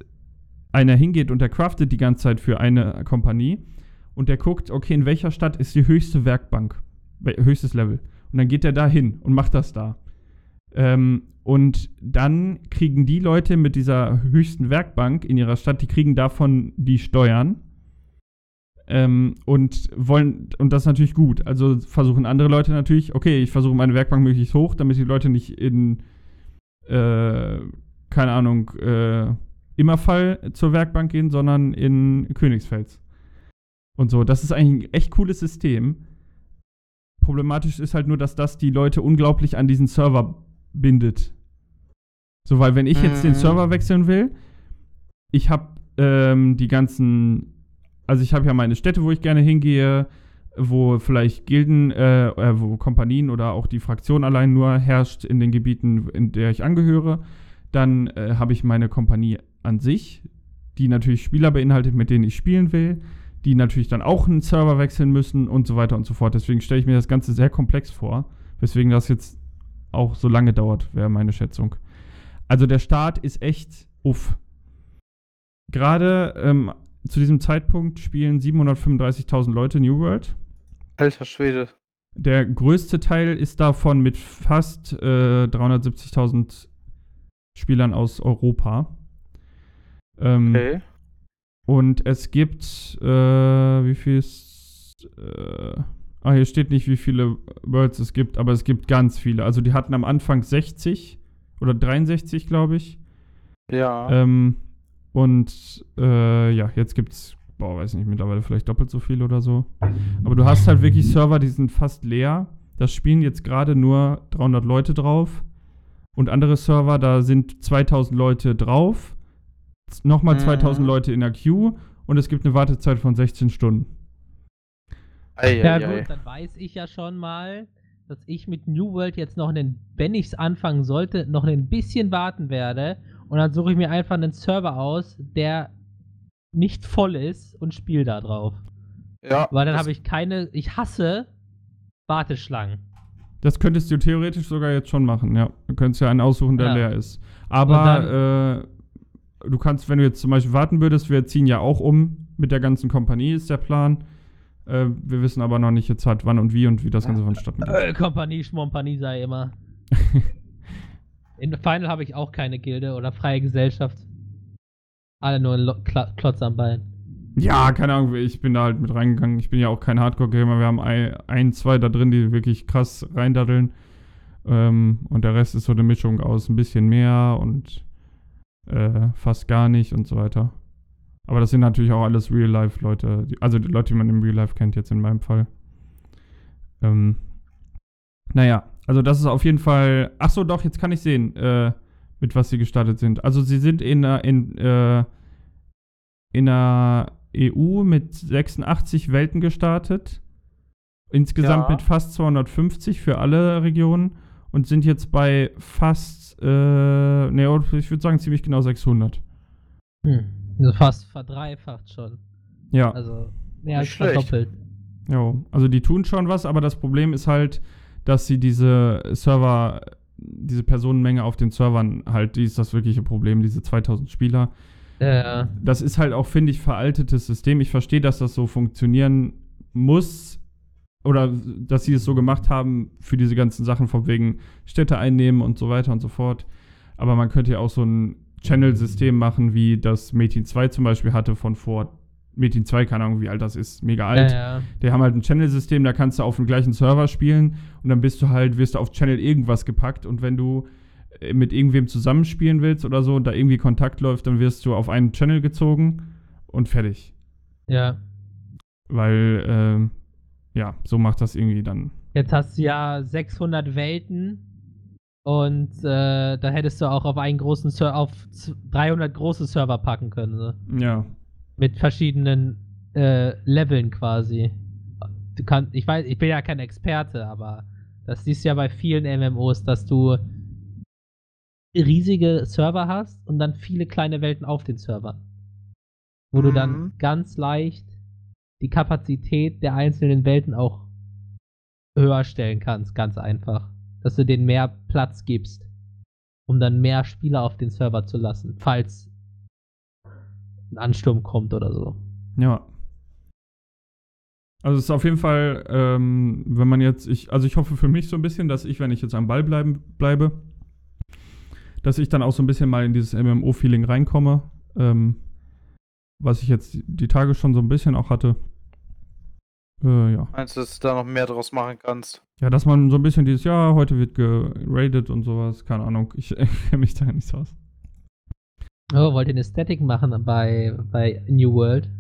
S1: einer hingeht und der craftet die ganze Zeit für eine Kompanie und der guckt, okay, in welcher Stadt ist die höchste Werkbank, höchstes Level. Und dann geht er da hin und macht das da. Ähm, und dann kriegen die Leute mit dieser höchsten Werkbank in ihrer Stadt, die kriegen davon die Steuern. Ähm, und wollen, und das ist natürlich gut. Also versuchen andere Leute natürlich, okay, ich versuche meine Werkbank möglichst hoch, damit die Leute nicht in, äh, keine Ahnung, äh, Immerfall zur Werkbank gehen, sondern in Königsfels. Und so, das ist eigentlich ein echt cooles System. Problematisch ist halt nur, dass das die Leute unglaublich an diesen Server bindet. So, weil wenn ich jetzt den
S2: Mhm.
S1: Server wechseln will, ich habe ähm, die ganzen, also ich habe ja meine Städte, wo ich gerne hingehe, wo vielleicht Gilden, äh, äh, wo Kompanien oder auch die Fraktion allein nur herrscht in den Gebieten, in der ich angehöre. Dann äh, habe ich meine Kompanie an sich, die natürlich Spieler beinhaltet, mit denen ich spielen will, die natürlich dann auch einen Server wechseln müssen und so weiter und so fort. Deswegen stelle ich mir das Ganze sehr komplex vor, weswegen das jetzt auch so lange dauert, wäre meine Schätzung. Also der Start ist echt uff. Gerade ähm, zu diesem Zeitpunkt spielen 735.000 Leute New World.
S2: Alter Schwede.
S1: Der größte Teil ist davon mit fast äh, 370.000 Spielern aus Europa. Ähm,
S2: Okay.
S1: Und es gibt, äh, wie viel ist, äh, ah, hier steht nicht, wie viele Worlds es gibt, aber es gibt ganz viele. Also die hatten am Anfang 60 oder 63, glaube ich.
S2: Ja.
S1: Ähm, und äh, ja, jetzt gibt's, boah, weiß nicht, mittlerweile vielleicht doppelt so viel oder so. Aber du hast halt wirklich Server, die sind fast leer. Da spielen jetzt gerade nur 300 Leute drauf. Und andere Server, da sind 2000 Leute drauf. Nochmal
S2: Mhm.
S1: 2000 Leute in der Queue. Und es gibt eine Wartezeit von 16 Stunden.
S2: Ei,
S3: Ja
S2: ei, ei.
S3: gut, dann weiß ich ja schon mal, dass ich mit New World jetzt noch einen, wenn ich es anfangen sollte, noch ein bisschen warten werde. Und dann suche ich mir einfach einen Server aus, der nicht voll ist und spiele da drauf.
S2: Ja.
S3: Weil dann habe ich keine, ich hasse Warteschlangen.
S1: Das könntest du theoretisch sogar jetzt schon machen, ja. Du könntest ja einen aussuchen, der
S3: Ja.
S1: leer ist. Aber äh, du kannst, wenn du jetzt zum Beispiel warten würdest, wir ziehen ja auch um mit der ganzen Kompanie, ist der Plan. Äh, wir wissen aber noch nicht jetzt halt wann und wie und wie das Ganze vonstatten geht.
S3: Äh, Kompanie, Schmompanie sei immer. In Final habe ich auch keine Gilde oder freie Gesellschaft. Alle nur Lo Kla Klotz am Bein.
S1: Ja, keine Ahnung, ich bin da halt mit reingegangen. Ich bin ja auch kein Hardcore-Gamer. Wir haben ein, ein, zwei da drin, die wirklich krass reindaddeln. Ähm, und der Rest ist so eine Mischung aus ein bisschen mehr und äh, fast gar nicht und so weiter. Aber das sind natürlich auch alles Real-Life-Leute. Also die Leute, die man im Real-Life kennt, jetzt in meinem Fall. Ähm, naja, also das ist auf jeden Fall. Ach so, doch, jetzt kann ich sehen, äh, mit was sie gestartet sind. Also sie sind in, äh, in, äh, in der EU mit 86 Welten gestartet. Insgesamt
S2: Ja.
S1: mit fast 250 für alle Regionen und sind jetzt bei fast, äh, ne, ich würde sagen ziemlich genau 600.
S3: Hm. Also fast verdreifacht schon.
S1: Ja.
S3: Also mehr als
S2: Nicht
S3: verdoppelt.
S1: Ja, also die tun schon was, aber das Problem ist halt, dass sie diese Server, diese Personenmenge auf den Servern halt, die ist das wirkliche Problem, diese 2000 Spieler.
S3: Ja.
S1: Das ist halt auch, finde ich, veraltetes System. Ich verstehe, dass das so funktionieren muss oder dass sie es so gemacht haben für diese ganzen Sachen von wegen Städte einnehmen und so weiter und so fort. Aber man könnte ja auch so ein Channel-System machen, wie das Metin 2 zum Beispiel hatte von vor. Metin 2, keine Ahnung, wie alt das ist, mega alt.
S3: Ja, ja.
S1: Die haben halt ein Channel-System, da kannst du auf dem gleichen Server spielen und dann bist du halt, wirst du auf Channel irgendwas gepackt und wenn du äh, mit irgendwem zusammenspielen willst oder so und da irgendwie Kontakt läuft, dann wirst du auf einen Channel gezogen und fertig.
S3: ja.
S1: Weil, ähm, ja, so macht das irgendwie dann.
S3: Jetzt hast du ja 600 Welten und äh, da hättest du auch auf einen großen Server, auf z- 300 große Server packen können. Ne?
S1: Ja.
S3: Mit verschiedenen äh, Leveln quasi. du kannst, ich weiß, ich bin ja kein Experte, aber das siehst du ja bei vielen MMOs, dass du riesige Server hast und dann viele kleine Welten auf den Servern. Wo du dann
S2: Mhm.
S3: ganz leicht die Kapazität der einzelnen Welten auch höher stellen kannst, ganz einfach. Dass du denen mehr Platz gibst, um dann mehr Spieler auf den Server zu lassen, falls ein Ansturm kommt oder so.
S1: Ja. Also es ist auf jeden Fall, ähm, wenn man jetzt, ich, also ich hoffe für mich so ein bisschen, dass ich, wenn ich jetzt am Ball bleiben, bleibe, dass ich dann auch so ein bisschen mal in dieses MMO-Feeling reinkomme, ähm, was ich jetzt die, die Tage schon so ein bisschen auch hatte. Äh, ja.
S2: Meinst du, dass du da noch mehr draus machen kannst?
S1: Ja, dass man so ein bisschen dieses, ja, heute wird geradet und sowas, keine Ahnung, ich kenne mich da nicht so aus.
S3: Oh, wollt ihr eine Static machen bei, bei New World?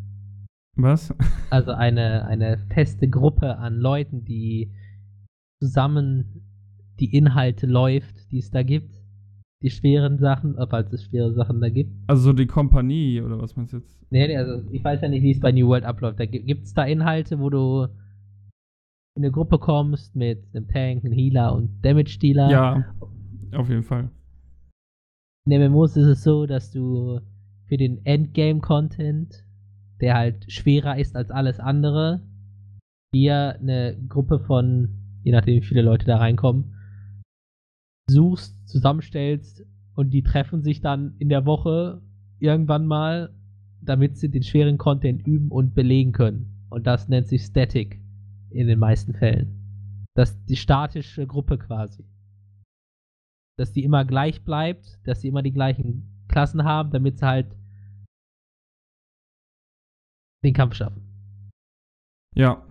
S1: Was?
S3: Also eine, eine feste Gruppe an Leuten, die zusammen die Inhalte läuft, die es da gibt. Die schweren Sachen, äh, falls es schwere Sachen da gibt.
S1: Also so die Kompanie oder was meinst du jetzt?
S3: Nee, nee, also ich weiß ja nicht, wie es bei New World abläuft. Da gibt es da Inhalte, wo du in eine Gruppe kommst mit einem Tank, einem Healer und Damage-Dealer.
S1: Ja, auf jeden Fall.
S3: In MMOs ist es so, dass du für den Endgame-Content, der halt schwerer ist als alles andere, dir eine Gruppe von, je nachdem wie viele Leute da reinkommen, suchst, zusammenstellst und die treffen sich dann in der Woche irgendwann mal, damit sie den schweren Content üben und belegen können. Und das nennt sich Static in den meisten Fällen. Das ist die statische Gruppe quasi dass die immer gleich bleibt, dass sie immer die gleichen Klassen haben, damit sie halt den Kampf schaffen.
S1: Ja.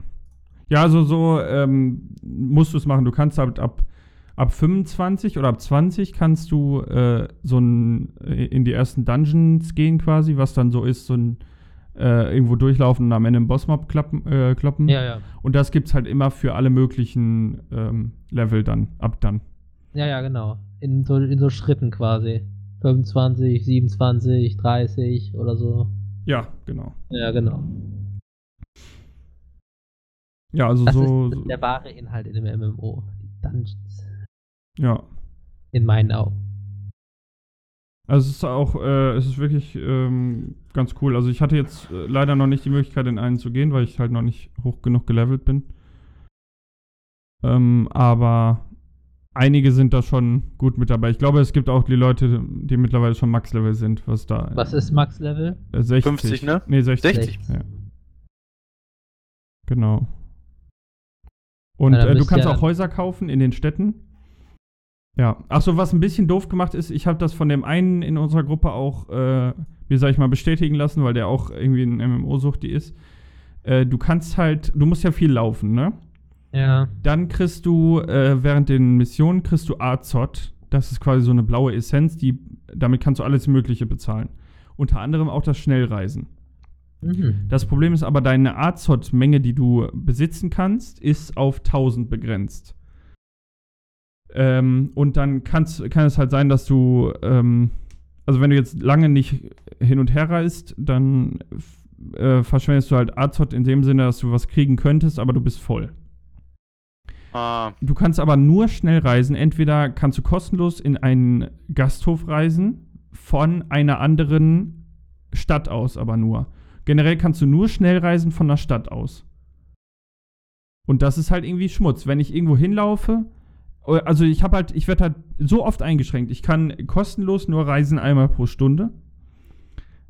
S1: Ja, also so ähm, musst du es machen. Du kannst halt ab, ab 25 oder ab 20 kannst du äh, so ein, äh, in die ersten Dungeons gehen quasi, was dann so ist, so ein äh, irgendwo durchlaufen und am Ende einen Bossmob klappen, äh, kloppen.
S3: ja.
S1: Und das gibt's halt immer für alle möglichen ähm, Level dann, ab dann.
S3: Ja, ja, genau. In so, in so Schritten quasi. 25, 27, 30 oder so.
S1: Ja, genau.
S3: Ja, genau.
S1: Ja, also
S3: Das
S1: so,
S3: ist
S1: so
S3: der wahre Inhalt in dem MMO. Die Dungeons.
S1: Ja.
S3: In meinen Augen.
S1: Also es ist auch, äh, es ist wirklich ähm, ganz cool. Also ich hatte jetzt äh, leider noch nicht die Möglichkeit, in einen zu gehen, weil ich halt noch nicht hoch genug gelevelt bin. Ähm, aber einige sind da schon gut mit dabei. Ich glaube, es gibt auch die Leute, die mittlerweile schon Max-Level sind, was da.
S3: Was ist Max-Level?
S1: Äh, 60.
S2: 50, ne?
S1: Nee, 60.
S2: 60.
S1: Ja. Genau. Und
S3: Ja,
S1: äh, du kannst
S3: ihr
S1: auch Häuser kaufen in den Städten. Ja. Achso, was ein bisschen doof gemacht ist, ich habe das von dem einen in unserer Gruppe auch, äh, wie sag ich mal, bestätigen lassen, weil der auch irgendwie ein MMO-Suchti ist. Äh, du kannst halt, du musst ja viel laufen, ne?
S3: Ja.
S1: Dann kriegst du äh, während den Missionen kriegst du Azot. Das ist quasi so eine blaue Essenz, die damit kannst du alles Mögliche bezahlen. Unter anderem auch das Schnellreisen.
S3: Mhm.
S1: Das Problem ist aber, deine Azot-Menge, die du besitzen kannst, ist auf 1000 begrenzt. Ähm, und dann kann's, kann es halt sein, dass du, ähm, also wenn du jetzt lange nicht hin und her reist, dann äh, verschwendest du halt Azot in dem Sinne, dass du was kriegen könntest, aber du bist voll.
S2: Ah,
S1: Du kannst aber nur schnell reisen. Entweder kannst du kostenlos in einen Gasthof reisen, von einer anderen Stadt aus aber nur. Generell kannst du nur schnell reisen von der Stadt aus. Und das ist halt irgendwie Schmutz. Wenn ich irgendwo hinlaufe, also ich habe halt, ich werde halt so oft eingeschränkt. Ich kann kostenlos nur reisen einmal pro Stunde.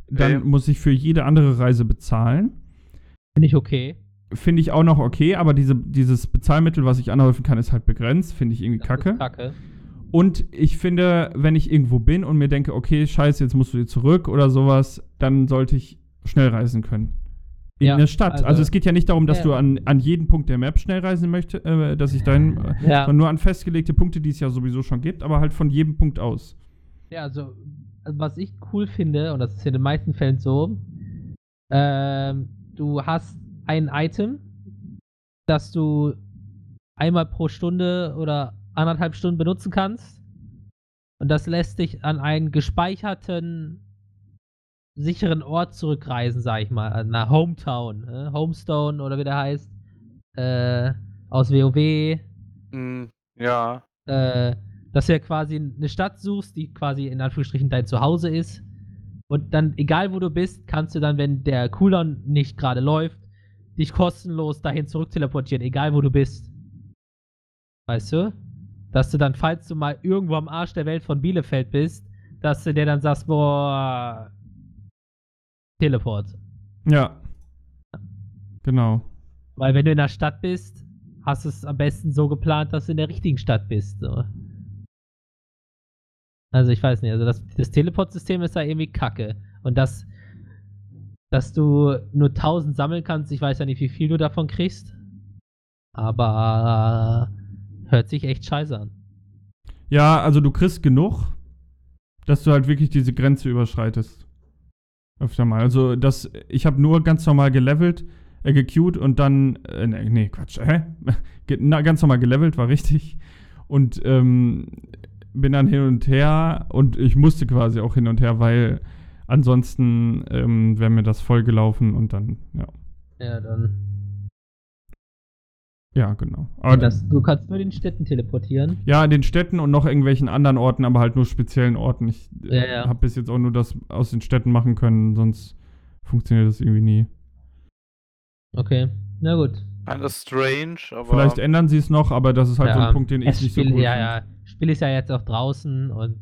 S1: Dann
S2: Okay.
S1: muss ich für jede andere Reise bezahlen
S3: Finde ich okay.
S1: finde ich auch noch okay, aber diese, dieses Bezahlmittel, was ich anhäufen kann, ist halt begrenzt. Finde ich irgendwie
S3: Das
S1: kacke.
S3: Ist kacke.
S1: Und ich finde, wenn ich irgendwo bin und mir denke, okay, scheiße, jetzt musst du dir zurück oder sowas, dann sollte ich schnell reisen können. In
S3: Ja,
S1: eine Stadt. Also,
S3: also-
S1: es geht ja nicht darum, dass
S3: Ja.
S1: du an, an jeden Punkt der Map schnell reisen möchte, äh, dass ich äh,
S3: Ja.
S1: sondern nur an festgelegte Punkte, die es ja sowieso schon gibt, aber halt von jedem Punkt aus.
S3: Ja, also, also was ich cool finde, und das ist in den meisten Fällen so, ähm, du hast ein Item, das du einmal pro Stunde oder anderthalb Stunden benutzen kannst. Und das lässt dich an einen gespeicherten, sicheren Ort zurückreisen, sag ich mal. Nach Hometown, äh, Homestone oder wie der heißt. äh, aus WoW,
S2: Hm, ja.
S3: äh, dass du ja quasi eine Stadt suchst, die quasi in Anführungsstrichen dein Zuhause ist. Und dann, egal wo du bist, kannst du dann, wenn der Cooldown nicht gerade läuft, dich kostenlos dahin zurück teleportieren, egal wo du bist. Weißt du? Dass du dann, falls du mal irgendwo am Arsch der Welt von Bielefeld bist, dass du dir dann sagst, boah, Teleport.
S1: Ja. Genau.
S3: Weil wenn du in der Stadt bist, hast du es am besten so geplant, dass du in der richtigen Stadt bist. So. Also ich weiß nicht, also das, das Teleport-System ist da irgendwie kacke. Und das, dass du nur 1000 sammeln kannst, ich weiß ja nicht, wie viel du davon kriegst. Aber äh, hört sich echt scheiße an.
S1: Ja, also du kriegst genug, dass du halt wirklich diese Grenze überschreitest. Öfter mal. Also das, ich habe nur ganz normal gelevelt, äh, gequeued und dann, äh, nee, nee, Quatsch, hä? Na, ganz normal gelevelt, war richtig. Und ähm, bin dann hin und her und ich musste quasi auch hin und her, weil ansonsten ähm, wäre mir das vollgelaufen und dann, ja.
S3: Ja, dann.
S1: Ja, genau. Aber
S3: das, du kannst nur den Städten teleportieren.
S1: Ja, in den Städten und noch irgendwelchen anderen Orten, aber halt nur speziellen Orten. Ich
S3: Ja, ja.
S1: habe bis jetzt auch nur das aus den Städten machen können, sonst funktioniert das irgendwie nie.
S3: Okay, na gut.
S2: Kinda strange, aber.
S1: Vielleicht ändern sie es noch, aber das ist halt so
S3: Ja,
S1: ein Punkt, den ich nicht so
S3: Spiel,
S1: cool
S3: Ja,
S1: finde.
S3: ja. Spiel ist ja jetzt auch draußen und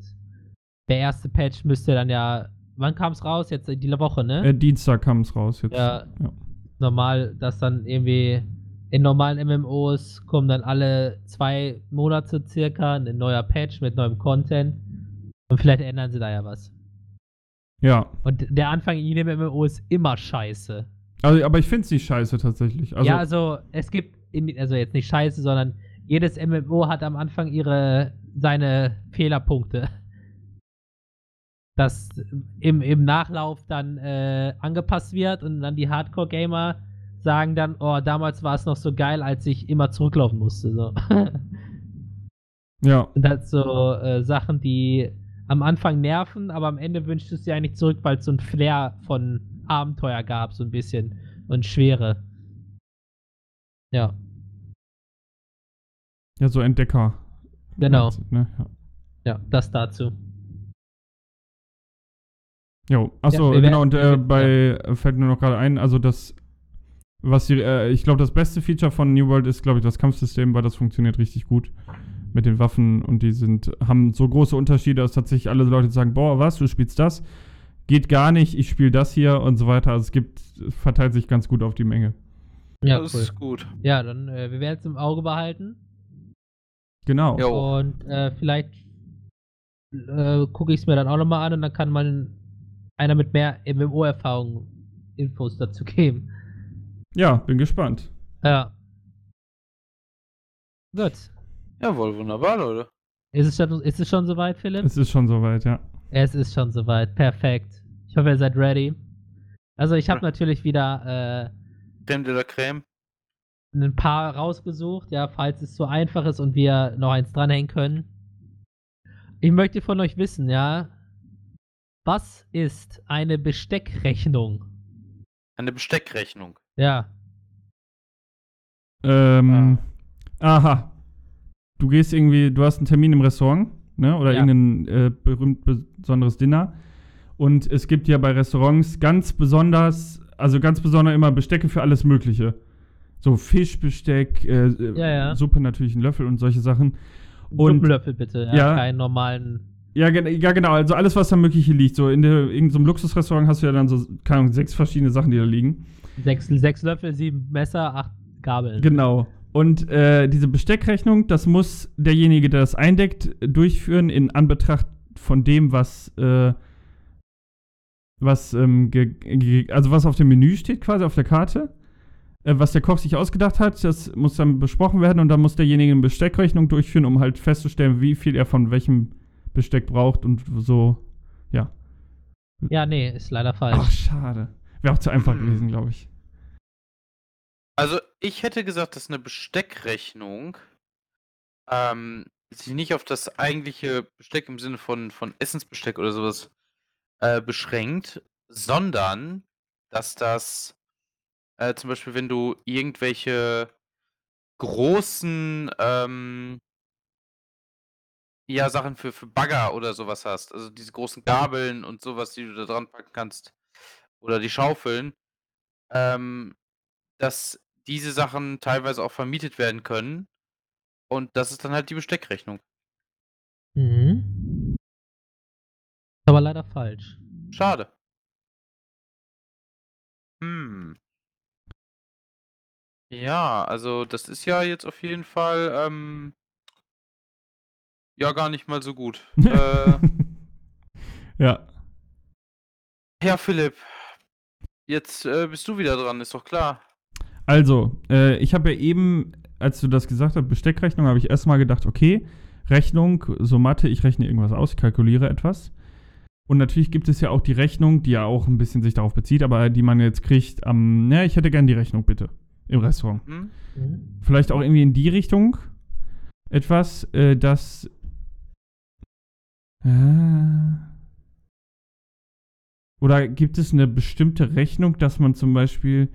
S3: der erste Patch müsste dann ja. Wann kam es raus? Jetzt in dieser Woche, ne?
S1: Äh, Dienstag kam es raus jetzt.
S3: Ja.
S1: ja.
S3: Normal, dass dann irgendwie in normalen MMOs kommen dann alle zwei Monate circa ein neuer Patch mit neuem Content. Und vielleicht ändern sie da ja was.
S1: Ja.
S3: Und der Anfang in jedem MMO ist immer scheiße.
S1: Also, aber ich finde es nicht scheiße tatsächlich. Also,
S3: ja, also es gibt, in, also jetzt nicht scheiße, sondern jedes MMO hat am Anfang ihre, seine Fehlerpunkte. Dass im, im Nachlauf dann äh, angepasst wird und dann die Hardcore-Gamer sagen dann, oh, damals war es noch so geil, als ich immer zurücklaufen musste. So.
S1: ja.
S3: und das so äh, Sachen, die am Anfang nerven, aber am Ende wünschst du es dir eigentlich zurück, weil es so ein Flair von Abenteuer gab, so ein bisschen. Und Schwere. Ja,
S1: Ja, so Entdecker.
S3: genau.
S1: Ne? Ja.
S3: Ja, das dazu.
S1: Jo, achso,
S3: Ja,
S1: genau, und äh, bei, äh, fällt mir noch gerade ein, also das, was die, äh, ich glaube, das beste Feature von New World ist, glaube ich, das Kampfsystem, weil das funktioniert richtig gut mit den Waffen und die sind, haben so große Unterschiede, dass tatsächlich alle Leute sagen, boah, was, du spielst das? Geht gar nicht, ich spiele das hier und so weiter. Also es gibt, verteilt sich ganz gut auf die Menge.
S3: Ja,
S2: das
S3: cool.
S2: ist gut.
S3: Ja, dann äh, wir werden es im Auge behalten.
S1: Genau.
S2: Jo.
S3: Und äh, vielleicht äh, gucke ich es mir dann auch nochmal an und dann kann man einer mit mehr MMO-Erfahrung Infos dazu geben.
S1: Ja, bin gespannt.
S3: Ja. Gut.
S2: Jawohl, wunderbar, Leute.
S3: Ist es schon, ist es schon soweit, Philipp?
S1: Es ist schon soweit, ja.
S3: Es ist schon soweit. Perfekt. Ich hoffe, ihr seid ready. Also ich habe
S2: Ja.
S3: natürlich wieder äh,
S2: Creme de la Creme.
S3: ein paar rausgesucht, ja, falls es so einfach ist und wir noch eins dranhängen können. Ich möchte von euch wissen, ja, was ist eine Besteckrechnung?
S2: Eine Besteckrechnung.
S3: Ja,
S1: Ähm, aha. Du gehst irgendwie, du hast einen Termin im Restaurant, ne? Oder
S3: Ja.
S1: irgendein äh, berühmt besonderes Dinner. Und es gibt ja bei Restaurants ganz besonders, also ganz besonders immer Bestecke für alles Mögliche. So Fischbesteck, äh,
S3: Ja, ja.
S1: Suppe natürlich, ein Löffel und solche Sachen. Und
S3: Suppenlöffel bitte, ja,
S1: Ja.
S3: keinen normalen.
S1: ja, ja, genau, also alles, was da möglich hier liegt. So in der, irgendeinem Luxusrestaurant hast du ja dann so, keine Ahnung, sechs verschiedene Sachen, die da liegen.
S3: Sechs, sechs Löffel, sieben Messer, acht Gabeln.
S1: Genau. Und äh, diese Besteckrechnung, das muss derjenige, der das eindeckt, durchführen in Anbetracht von dem, was, äh, was, ähm, also was auf dem Menü steht, quasi auf der Karte. Äh, was der Koch sich ausgedacht hat, das muss dann besprochen werden und dann muss derjenige eine Besteckrechnung durchführen, um halt festzustellen, wie viel er von welchem Besteck braucht und so. Ja.
S3: Ja, nee, ist leider falsch.
S1: Ach, schade. Wäre auch zu einfach gewesen, glaube ich.
S2: Also, ich hätte gesagt, dass eine Besteckrechnung ähm, sich nicht auf das eigentliche Besteck im Sinne von, von Essensbesteck oder sowas äh, beschränkt, sondern dass das äh, zum Beispiel, wenn du irgendwelche großen ähm, ja, Sachen für, für Bagger oder sowas hast. Also diese großen Gabeln und sowas, die du da dran packen kannst. Oder die Schaufeln. Ähm, dass diese Sachen teilweise auch vermietet werden können. Und das ist dann halt die Besteckrechnung.
S3: Mhm. Aber leider falsch.
S2: Schade. Hm. Ja, also das ist ja jetzt auf jeden Fall ähm, ja gar nicht mal so gut. äh,
S1: ja.
S2: ja, Philipp, jetzt äh, bist du wieder dran, ist doch klar.
S1: Also, äh, ich habe ja eben, als du das gesagt hast, Besteckrechnung, habe ich erstmal gedacht, okay, Rechnung, so Mathe, ich rechne irgendwas aus, ich kalkuliere etwas. Und natürlich gibt es ja auch die Rechnung, die ja auch ein bisschen sich darauf bezieht, aber die man jetzt kriegt am, ne, ich hätte gern die Rechnung bitte im Restaurant.
S2: Hm?
S3: Mhm.
S1: Vielleicht auch irgendwie in die Richtung etwas, äh, das. Äh, oder gibt es eine bestimmte Rechnung, dass man zum Beispiel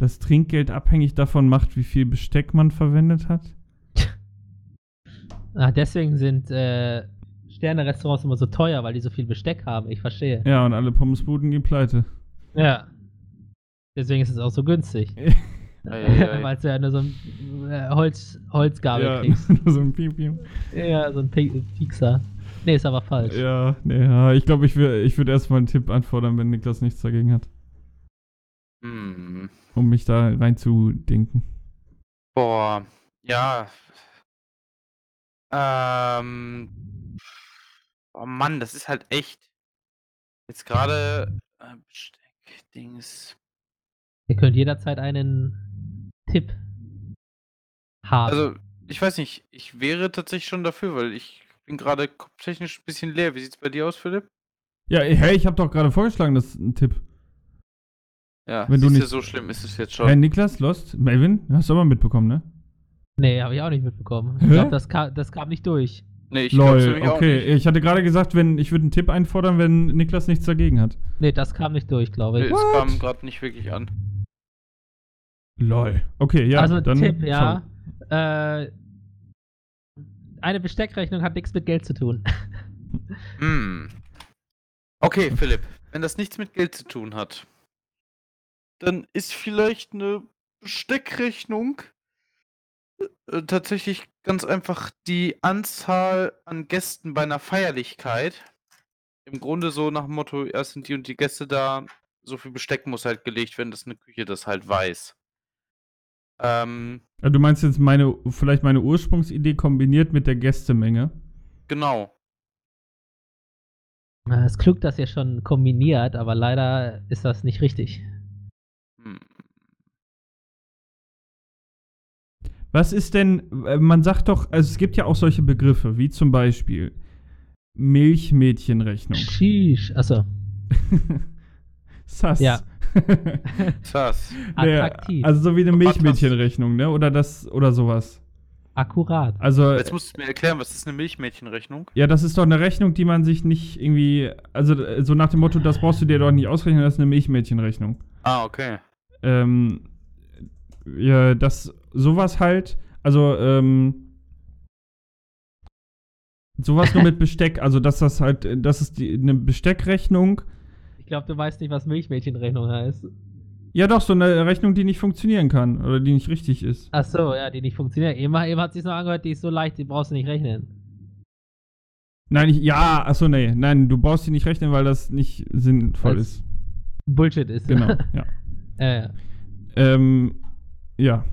S1: das Trinkgeld abhängig davon macht, wie viel Besteck man verwendet hat?
S3: Ah, deswegen sind äh, Sterne-Restaurants immer so teuer, weil die so viel Besteck haben. Ich verstehe.
S1: Ja, und alle Pommesbuden gehen pleite.
S3: Ja. Deswegen ist es auch so günstig. Weil du ja nur so ein äh, Holz, Holzgabel
S1: ja,
S3: kriegst.
S1: nur so ein Piep, Piep.
S3: Ja, so ein Pi- Piekser. Nee, ist aber falsch.
S1: Ja, nee, ja, ich glaube, ich, wür- ich würde erstmal einen Tipp anfordern, wenn Niklas nichts dagegen hat,
S2: Hm.
S1: um mich da reinzudenken.
S2: Boah, ja. Ähm. Oh Mann, das ist halt echt. Jetzt gerade äh, Besteck-Dings.
S3: Ihr könnt jederzeit einen Tipp haben.
S2: Also, ich weiß nicht, ich wäre tatsächlich schon dafür, weil ich bin gerade kopftechnisch ein bisschen leer. Wie sieht's bei dir aus, Philipp?
S1: Ja, hey, ich habe doch gerade vorgeschlagen, das ist ein Tipp.
S2: Ja,
S1: Wenn du nicht-
S2: so schlimm ist es jetzt
S1: Herr
S2: schon.
S1: Niklas, Lost, Melvin, hast du aber mitbekommen, ne?
S3: nee, habe ich auch nicht mitbekommen. Ich
S1: Hä?
S3: glaube, das, ka das kam nicht durch.
S2: Nee, ich glaub's
S1: Lol,
S2: auch
S1: okay. Ich hatte gerade gesagt, wenn ich würde einen Tipp einfordern, wenn Niklas nichts dagegen hat.
S3: Nee, das kam nicht durch, glaube
S2: Nee,
S3: ich.
S2: es
S1: What?
S2: kam gerade nicht wirklich an.
S1: Lol. Okay, ja.
S3: also
S1: dann,
S3: Tipp, ja. Äh, eine Besteckrechnung hat nichts mit Geld zu tun.
S2: Hm. Okay, Philipp, wenn das nichts mit Geld zu tun hat, dann ist vielleicht eine Besteckrechnung äh, tatsächlich ganz einfach die Anzahl an Gästen bei einer Feierlichkeit. Im Grunde so nach dem Motto, erst sind die und die Gäste da, so viel Besteck muss halt gelegt werden, dass eine Küche das halt weiß. Ähm,
S1: Ja, Du meinst jetzt meine, vielleicht meine Ursprungsidee kombiniert mit der Gästemenge?
S2: genau.
S3: Es ist klug, dass ihr schon kombiniert, aber leider ist das nicht richtig.
S2: Hm.
S1: Was ist denn, äh, man sagt doch, also es gibt ja auch solche Begriffe, wie zum Beispiel Milchmädchenrechnung.
S3: Sheesh. Achso.
S1: Sass.
S3: Ja.
S2: Sass.
S1: Naja,
S3: Attraktiv.
S1: also so wie eine Milchmädchenrechnung, ne? Oder das, oder sowas.
S3: Akkurat.
S1: Also,
S2: Jetzt musst du mir erklären, was ist eine Milchmädchenrechnung?
S1: ja, das ist doch eine Rechnung, die man sich nicht irgendwie, also äh, so nach dem Motto, das brauchst du dir doch nicht ausrechnen, das ist eine Milchmädchenrechnung.
S2: Ah, okay.
S1: Ähm, ja, das sowas halt, also ähm, sowas nur mit Besteck, also dass das halt, äh, das ist die, eine Besteckrechnung.
S3: Ich glaube, du weißt nicht, was Milchmädchenrechnung heißt.
S1: Ja, doch, so eine Rechnung, die nicht funktionieren kann oder die nicht richtig ist.
S3: Ach so, ja, die nicht funktioniert. Eben, eben hat sich noch angehört, die ist so leicht, die brauchst du nicht rechnen.
S1: Nein, ich, ja, achso, nee, nein, du brauchst die nicht rechnen, weil das nicht sinnvoll
S3: Weil's-
S1: ist.
S3: Bullshit ist.
S1: Genau, ja.
S3: Äh,
S1: Ähm, ja,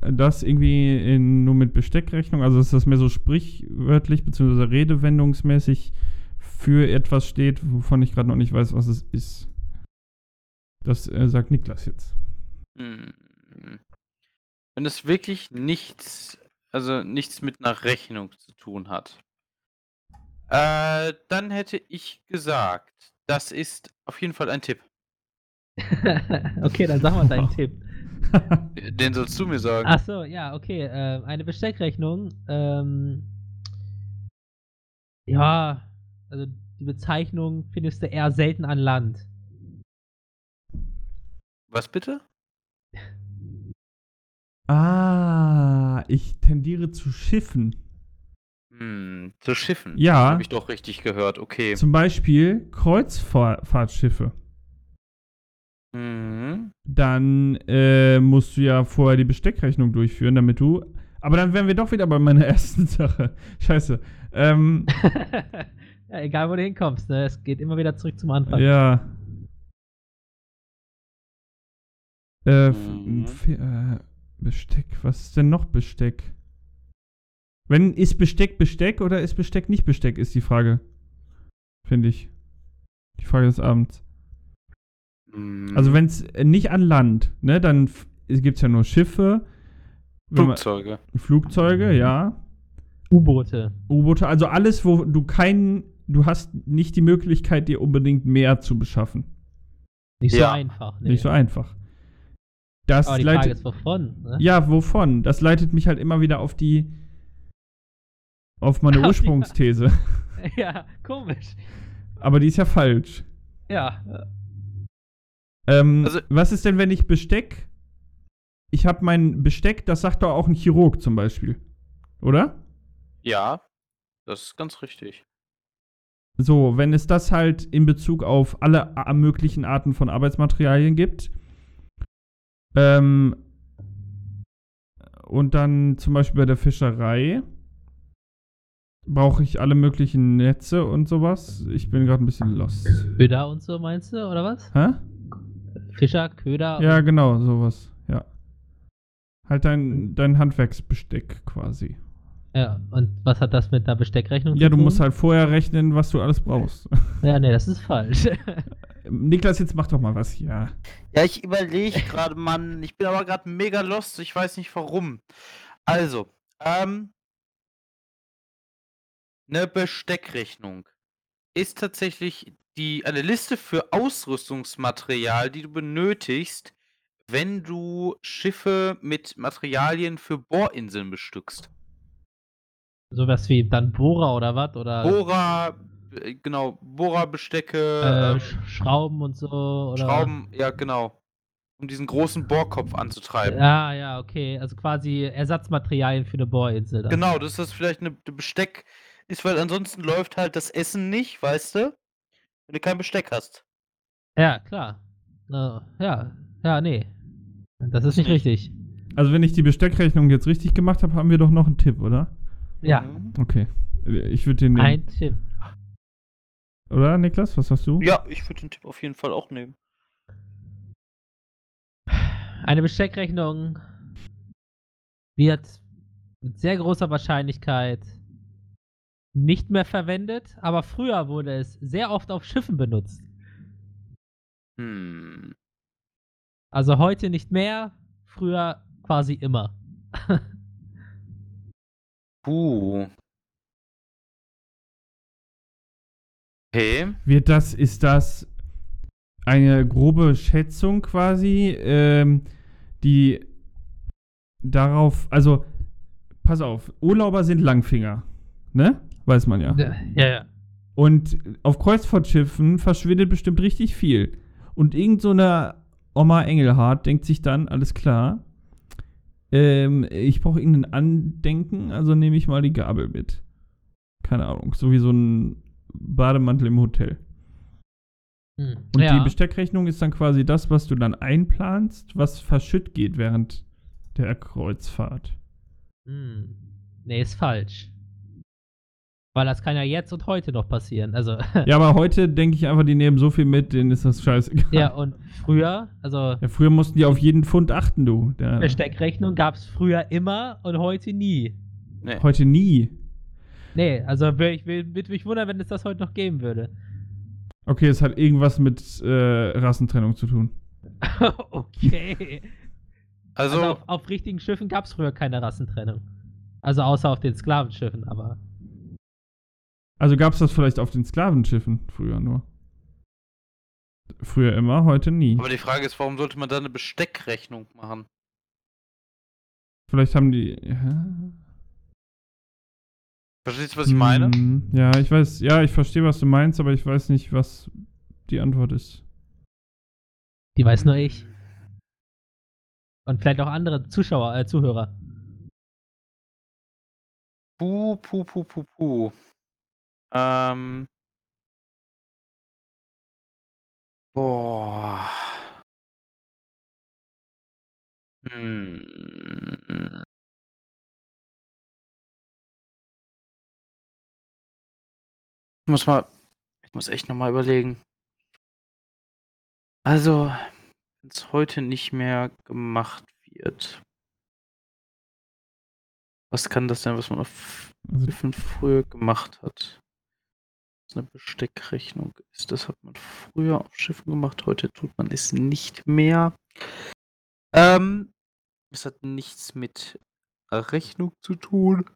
S1: das irgendwie in, nur mit Besteckrechnung, also dass das mehr so sprichwörtlich bzw. redewendungsmäßig für etwas steht, wovon ich gerade noch nicht weiß, was es ist. Das äh, sagt Niklas jetzt.
S2: Hm. Wenn es wirklich nichts, also nichts mit einer Rechnung zu tun hat, äh, dann hätte ich gesagt, das ist auf jeden Fall ein Tipp.
S3: okay, dann sag mal deinen Tipp.
S2: Den sollst du mir sagen.
S3: Ach so, ja, okay. Äh, eine Besteckrechnung. Ähm, ja, also die Bezeichnung findest du eher selten an Land.
S2: Was bitte?
S1: ah. Ah, ich tendiere zu Schiffen.
S2: Hm, zu Schiffen.
S1: Ja.
S2: Habe ich doch richtig gehört, okay.
S1: Zum Beispiel Kreuzfahrtschiffe.
S2: Mhm.
S1: Dann äh, musst du ja vorher die Besteckrechnung durchführen, damit du. Aber dann wären wir doch wieder bei meiner ersten Sache. Scheiße. Ähm,
S3: ja, egal, wo du hinkommst, ne? Es geht immer wieder zurück zum Anfang.
S1: ja. Äh,
S2: Mhm.
S1: äh, Besteck. Was ist denn noch Besteck? Wenn ist Besteck Besteck oder ist Besteck nicht Besteck, ist die Frage. Finde ich. Die Frage des Abends.
S2: Mhm.
S1: Also wenn es nicht an Land, ne, dann gibt es ja nur Schiffe, wenn man-
S2: Flugzeuge.
S1: Flugzeuge, ja,
S3: U-Boote.
S1: U-Boote, also alles, wo du keinen, du hast nicht die Möglichkeit, dir unbedingt mehr zu beschaffen.
S3: Nicht so
S2: Ja.
S3: einfach. Nee.
S1: Nicht so einfach. Das
S3: Aber die Frage
S1: leitet,
S3: ist, wovon? Ne?
S1: ja, wovon? Das leitet mich halt immer wieder auf die, auf meine
S3: Auf die-
S1: Ursprungsthese.
S3: ja, komisch.
S1: Aber die ist ja falsch.
S3: Ja.
S1: Ähm,
S2: Also-
S1: was ist denn, wenn ich Besteck? Ich habe mein Besteck, das sagt doch auch ein Chirurg zum Beispiel. Oder?
S2: Ja, das ist ganz richtig.
S1: So, wenn es das halt in Bezug auf alle möglichen Arten von Arbeitsmaterialien gibt, ähm, und dann zum Beispiel bei der Fischerei brauche ich alle möglichen Netze und sowas. Ich bin gerade ein bisschen lost.
S3: Köder und so meinst du, oder was?
S1: Hä?
S3: Fischer, Köder.
S1: Ja, genau, sowas. Ja. Halt dein, dein Handwerksbesteck quasi.
S3: Ja, und was hat das mit einer Besteckrechnung
S1: Ja,
S3: zu
S1: du
S3: tun?
S1: musst halt vorher rechnen, was du alles brauchst.
S3: Ja, nee, das ist falsch.
S1: Niklas, jetzt mach doch mal was hier.
S2: Ja, ich überlege gerade, Mann. Ich bin aber gerade mega lost. Ich weiß nicht warum. Also, ähm, eine Besteckrechnung ist tatsächlich die, eine Liste für Ausrüstungsmaterial, die du benötigst, wenn du Schiffe mit Materialien für Bohrinseln bestückst.
S3: Sowas wie dann Bohrer oder was? Oder
S2: Bohrer, äh, genau, Bohrerbestecke,
S3: äh,
S2: ähm,
S3: Sch- Schrauben und so. Oder?
S2: Schrauben, ja, genau. Um diesen großen Bohrkopf anzutreiben.
S3: Ja, ja, okay. Also quasi Ersatzmaterialien für eine Bohrinsel. Dann.
S2: Genau, dass das vielleicht eine Besteck ist, weil ansonsten läuft halt das Essen nicht, weißt du? Wenn du kein Besteck hast.
S3: Ja, klar. Äh, ja, ja, nee. Das ist nicht
S2: Nicht.
S3: richtig.
S1: Also, wenn ich die Besteckrechnung jetzt richtig gemacht habe, haben wir doch noch einen Tipp, oder?
S3: Ja,
S2: Mhm.
S1: Okay. Ich würde den nehmen.
S3: ein Tipp.
S1: Oder, Niklas? Was hast du?
S2: Ja, ich würde den Tipp auf jeden Fall auch nehmen.
S3: Eine Besteckrechnung wird mit sehr großer Wahrscheinlichkeit nicht mehr verwendet, aber früher wurde es sehr oft auf Schiffen benutzt.
S2: Hm.
S3: Also heute nicht mehr, früher quasi immer.
S2: Puh. Okay.
S1: Wird das, ist das eine grobe Schätzung quasi, ähm, die darauf, also, pass auf, Urlauber sind Langfinger, ne? Weiß man ja.
S3: ja, ja.
S1: Und auf Kreuzfahrtschiffen verschwindet bestimmt richtig viel. Und irgend so eine Oma Engelhardt denkt sich dann, alles klar, ähm, ich brauche irgendein Andenken, also nehme ich mal die Gabel mit. Keine Ahnung, so wie so ein Bademantel im Hotel.
S3: Hm.
S1: Und
S3: ja.
S1: die Besteckrechnung ist dann quasi das, was du dann einplanst, was verschütt geht während der Kreuzfahrt.
S3: Hm. Nee, ist falsch. Weil das kann ja jetzt und heute noch passieren. Also,
S1: Ja, aber heute denke ich einfach, die nehmen so viel mit, denen ist das scheißegal.
S3: ja, und früher, also
S1: Ja, früher mussten die auf jeden Pfund achten, du. Der,
S3: Besteckrechnung gab es früher immer und heute nie.
S2: Nee.
S1: heute nie.
S3: Nee, also ich will- würde mich wundern, wenn es das heute noch geben würde.
S1: Okay, es hat irgendwas mit äh, Rassentrennung zu tun.
S3: okay.
S2: Also,
S3: Also auf, auf richtigen Schiffen gab es früher keine Rassentrennung. Also außer auf den Sklavenschiffen, aber.
S1: Also gab es das vielleicht auf den Sklavenschiffen früher nur. Früher immer, heute nie.
S2: aber die Frage ist, warum sollte man da eine Besteckrechnung machen?
S1: Vielleicht haben die. Ja,
S2: Verstehst du, was ich meine?
S1: Hm, Ja, ich weiß, ja, ich verstehe, was du meinst, aber ich weiß nicht, was die Antwort ist.
S3: Die weiß nur ich. Und vielleicht auch andere Zuschauer, äh, Zuhörer.
S2: Puh, puh, puh, puh, puh. Ähm. Boah. Hm. Ich muss mal, ich muss echt noch mal überlegen. Also, wenn es heute nicht mehr gemacht wird. Was kann das denn, was man auf
S1: Also,
S2: früher gemacht hat? Eine Besteckrechnung ist. Das hat man früher auf Schiffen gemacht, heute tut man es nicht mehr. Ähm, es hat nichts mit Rechnung zu tun.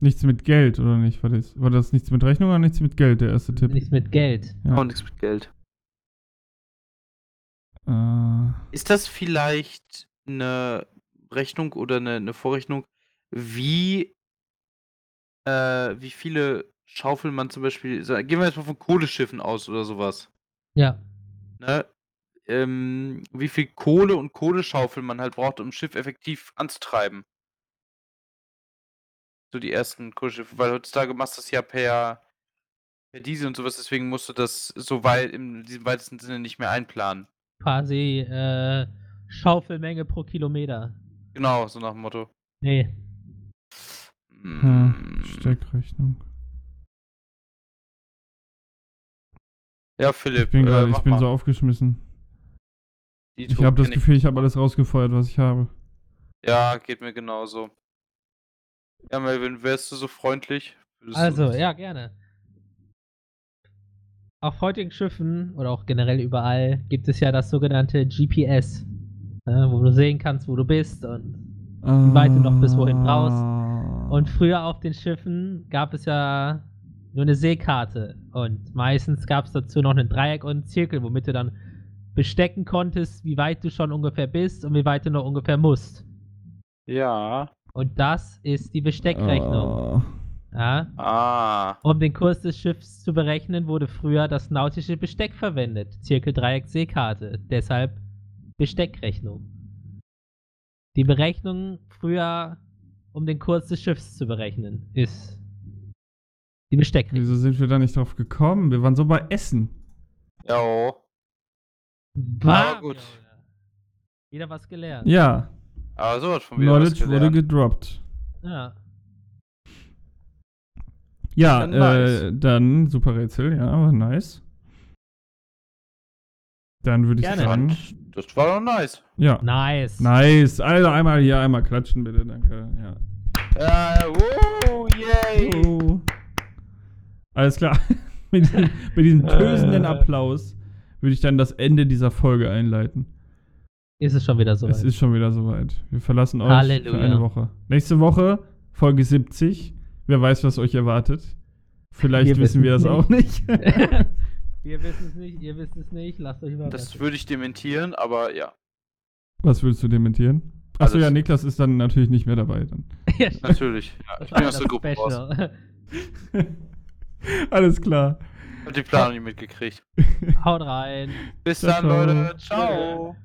S1: nichts mit Geld, oder nicht? War das, war das nichts mit Rechnung oder nichts mit Geld, der erste Tipp?
S3: Nichts mit Geld.
S1: Ja.
S2: Auch nichts mit Geld.
S1: Äh,
S2: Ist das vielleicht eine Rechnung oder eine, eine Vorrechnung, wie, äh, wie viele Schaufeln man zum Beispiel, gehen wir jetzt mal von Kohleschiffen aus oder sowas,
S3: Ja.
S2: ne? Ähm, wie viel Kohle und Kohleschaufeln man halt braucht, um ein Schiff effektiv anzutreiben. So die ersten Kohleschiffe, weil heutzutage machst du das ja per, per Diesel und sowas, deswegen musst du das so weit, in diesem weitesten Sinne nicht mehr einplanen.
S3: Quasi äh, Schaufelmenge pro Kilometer.
S2: Genau, so nach dem Motto.
S3: Nee.
S1: hm,
S2: Mm,
S1: Steckrechnung.
S2: Ja, Philipp,
S1: Ich bin,
S2: äh,
S1: gerade, ich bin
S2: mal.
S1: so aufgeschmissen.
S2: Die
S1: Ich habe das
S2: kenn ich.
S1: Gefühl, ich habe alles rausgefeuert, was ich habe.
S2: Ja, geht mir genauso. Ja, Melvin, wärst du so freundlich?
S3: Also, ja, gerne. Auf heutigen Schiffen oder auch generell überall gibt es ja das sogenannte GPS, ne, wo du sehen kannst, wo du bist. Und,
S1: Wie
S3: weit du noch bis wohin brauchst.
S1: Ah.
S3: und früher auf den Schiffen gab es ja nur eine Seekarte. Und meistens gab es dazu noch ein Dreieck und einen Zirkel, womit du dann bestecken konntest, wie weit du schon ungefähr bist und wie weit du noch ungefähr musst.
S2: Ja.
S3: Und das ist die Besteckrechnung.
S1: Ah.
S3: Ja?
S2: Ah.
S3: Um den Kurs des Schiffs zu berechnen, wurde früher das nautische Besteck verwendet. Zirkel, Dreieck, Seekarte. Deshalb Besteckrechnung. Die Berechnung früher, um den Kurs des Schiffs zu berechnen, ist die Besteckrechnung.
S1: Wieso sind wir da nicht drauf gekommen? Wir waren so bei Essen.
S2: Ja. oh.
S3: Bam,
S2: gut.
S3: Wieder was gelernt.
S1: Ja,
S2: Aber sowas von wieder was
S1: Knowledge wurde gedroppt.
S3: Ja.
S1: Ja,
S2: Ja,
S1: äh,
S2: nice.
S1: dann super Rätsel, ja, war nice. Dann würde ich sagen,
S2: das war doch nice.
S1: ja.
S3: Nice.
S1: Nice. Also einmal hier, einmal klatschen bitte, danke. Ja.
S2: Ja, woo, yay.
S1: Oh. Alles klar. mit, diesem, mit diesem tösenden
S3: Äh.
S1: Applaus würde ich dann das Ende dieser Folge einleiten.
S3: Ist es schon wieder so.
S1: Es ist schon wieder soweit. Wir verlassen euch
S3: Halleluja.
S1: für eine Woche. Nächste Woche, Folge 70. Wer weiß, was euch erwartet. Vielleicht
S3: Wir
S1: wissen wir das
S3: wissen's
S1: auch nicht.
S3: Wir wissen es nicht, ihr wisst es nicht, lasst euch überraschen.
S2: Das würde ich dementieren, aber ja.
S1: was würdest du dementieren? Achso,
S2: Alles.
S1: ja, Niklas ist dann natürlich nicht mehr dabei. Dann.
S3: ja.
S2: Natürlich. Ja, ich bin aus der Gruppe raus.
S1: Alles klar.
S2: Hab die Planung nicht mitgekriegt.
S3: Haut rein.
S2: Bis
S1: Ciao,
S2: dann,
S1: ciao.
S2: Leute. Ciao.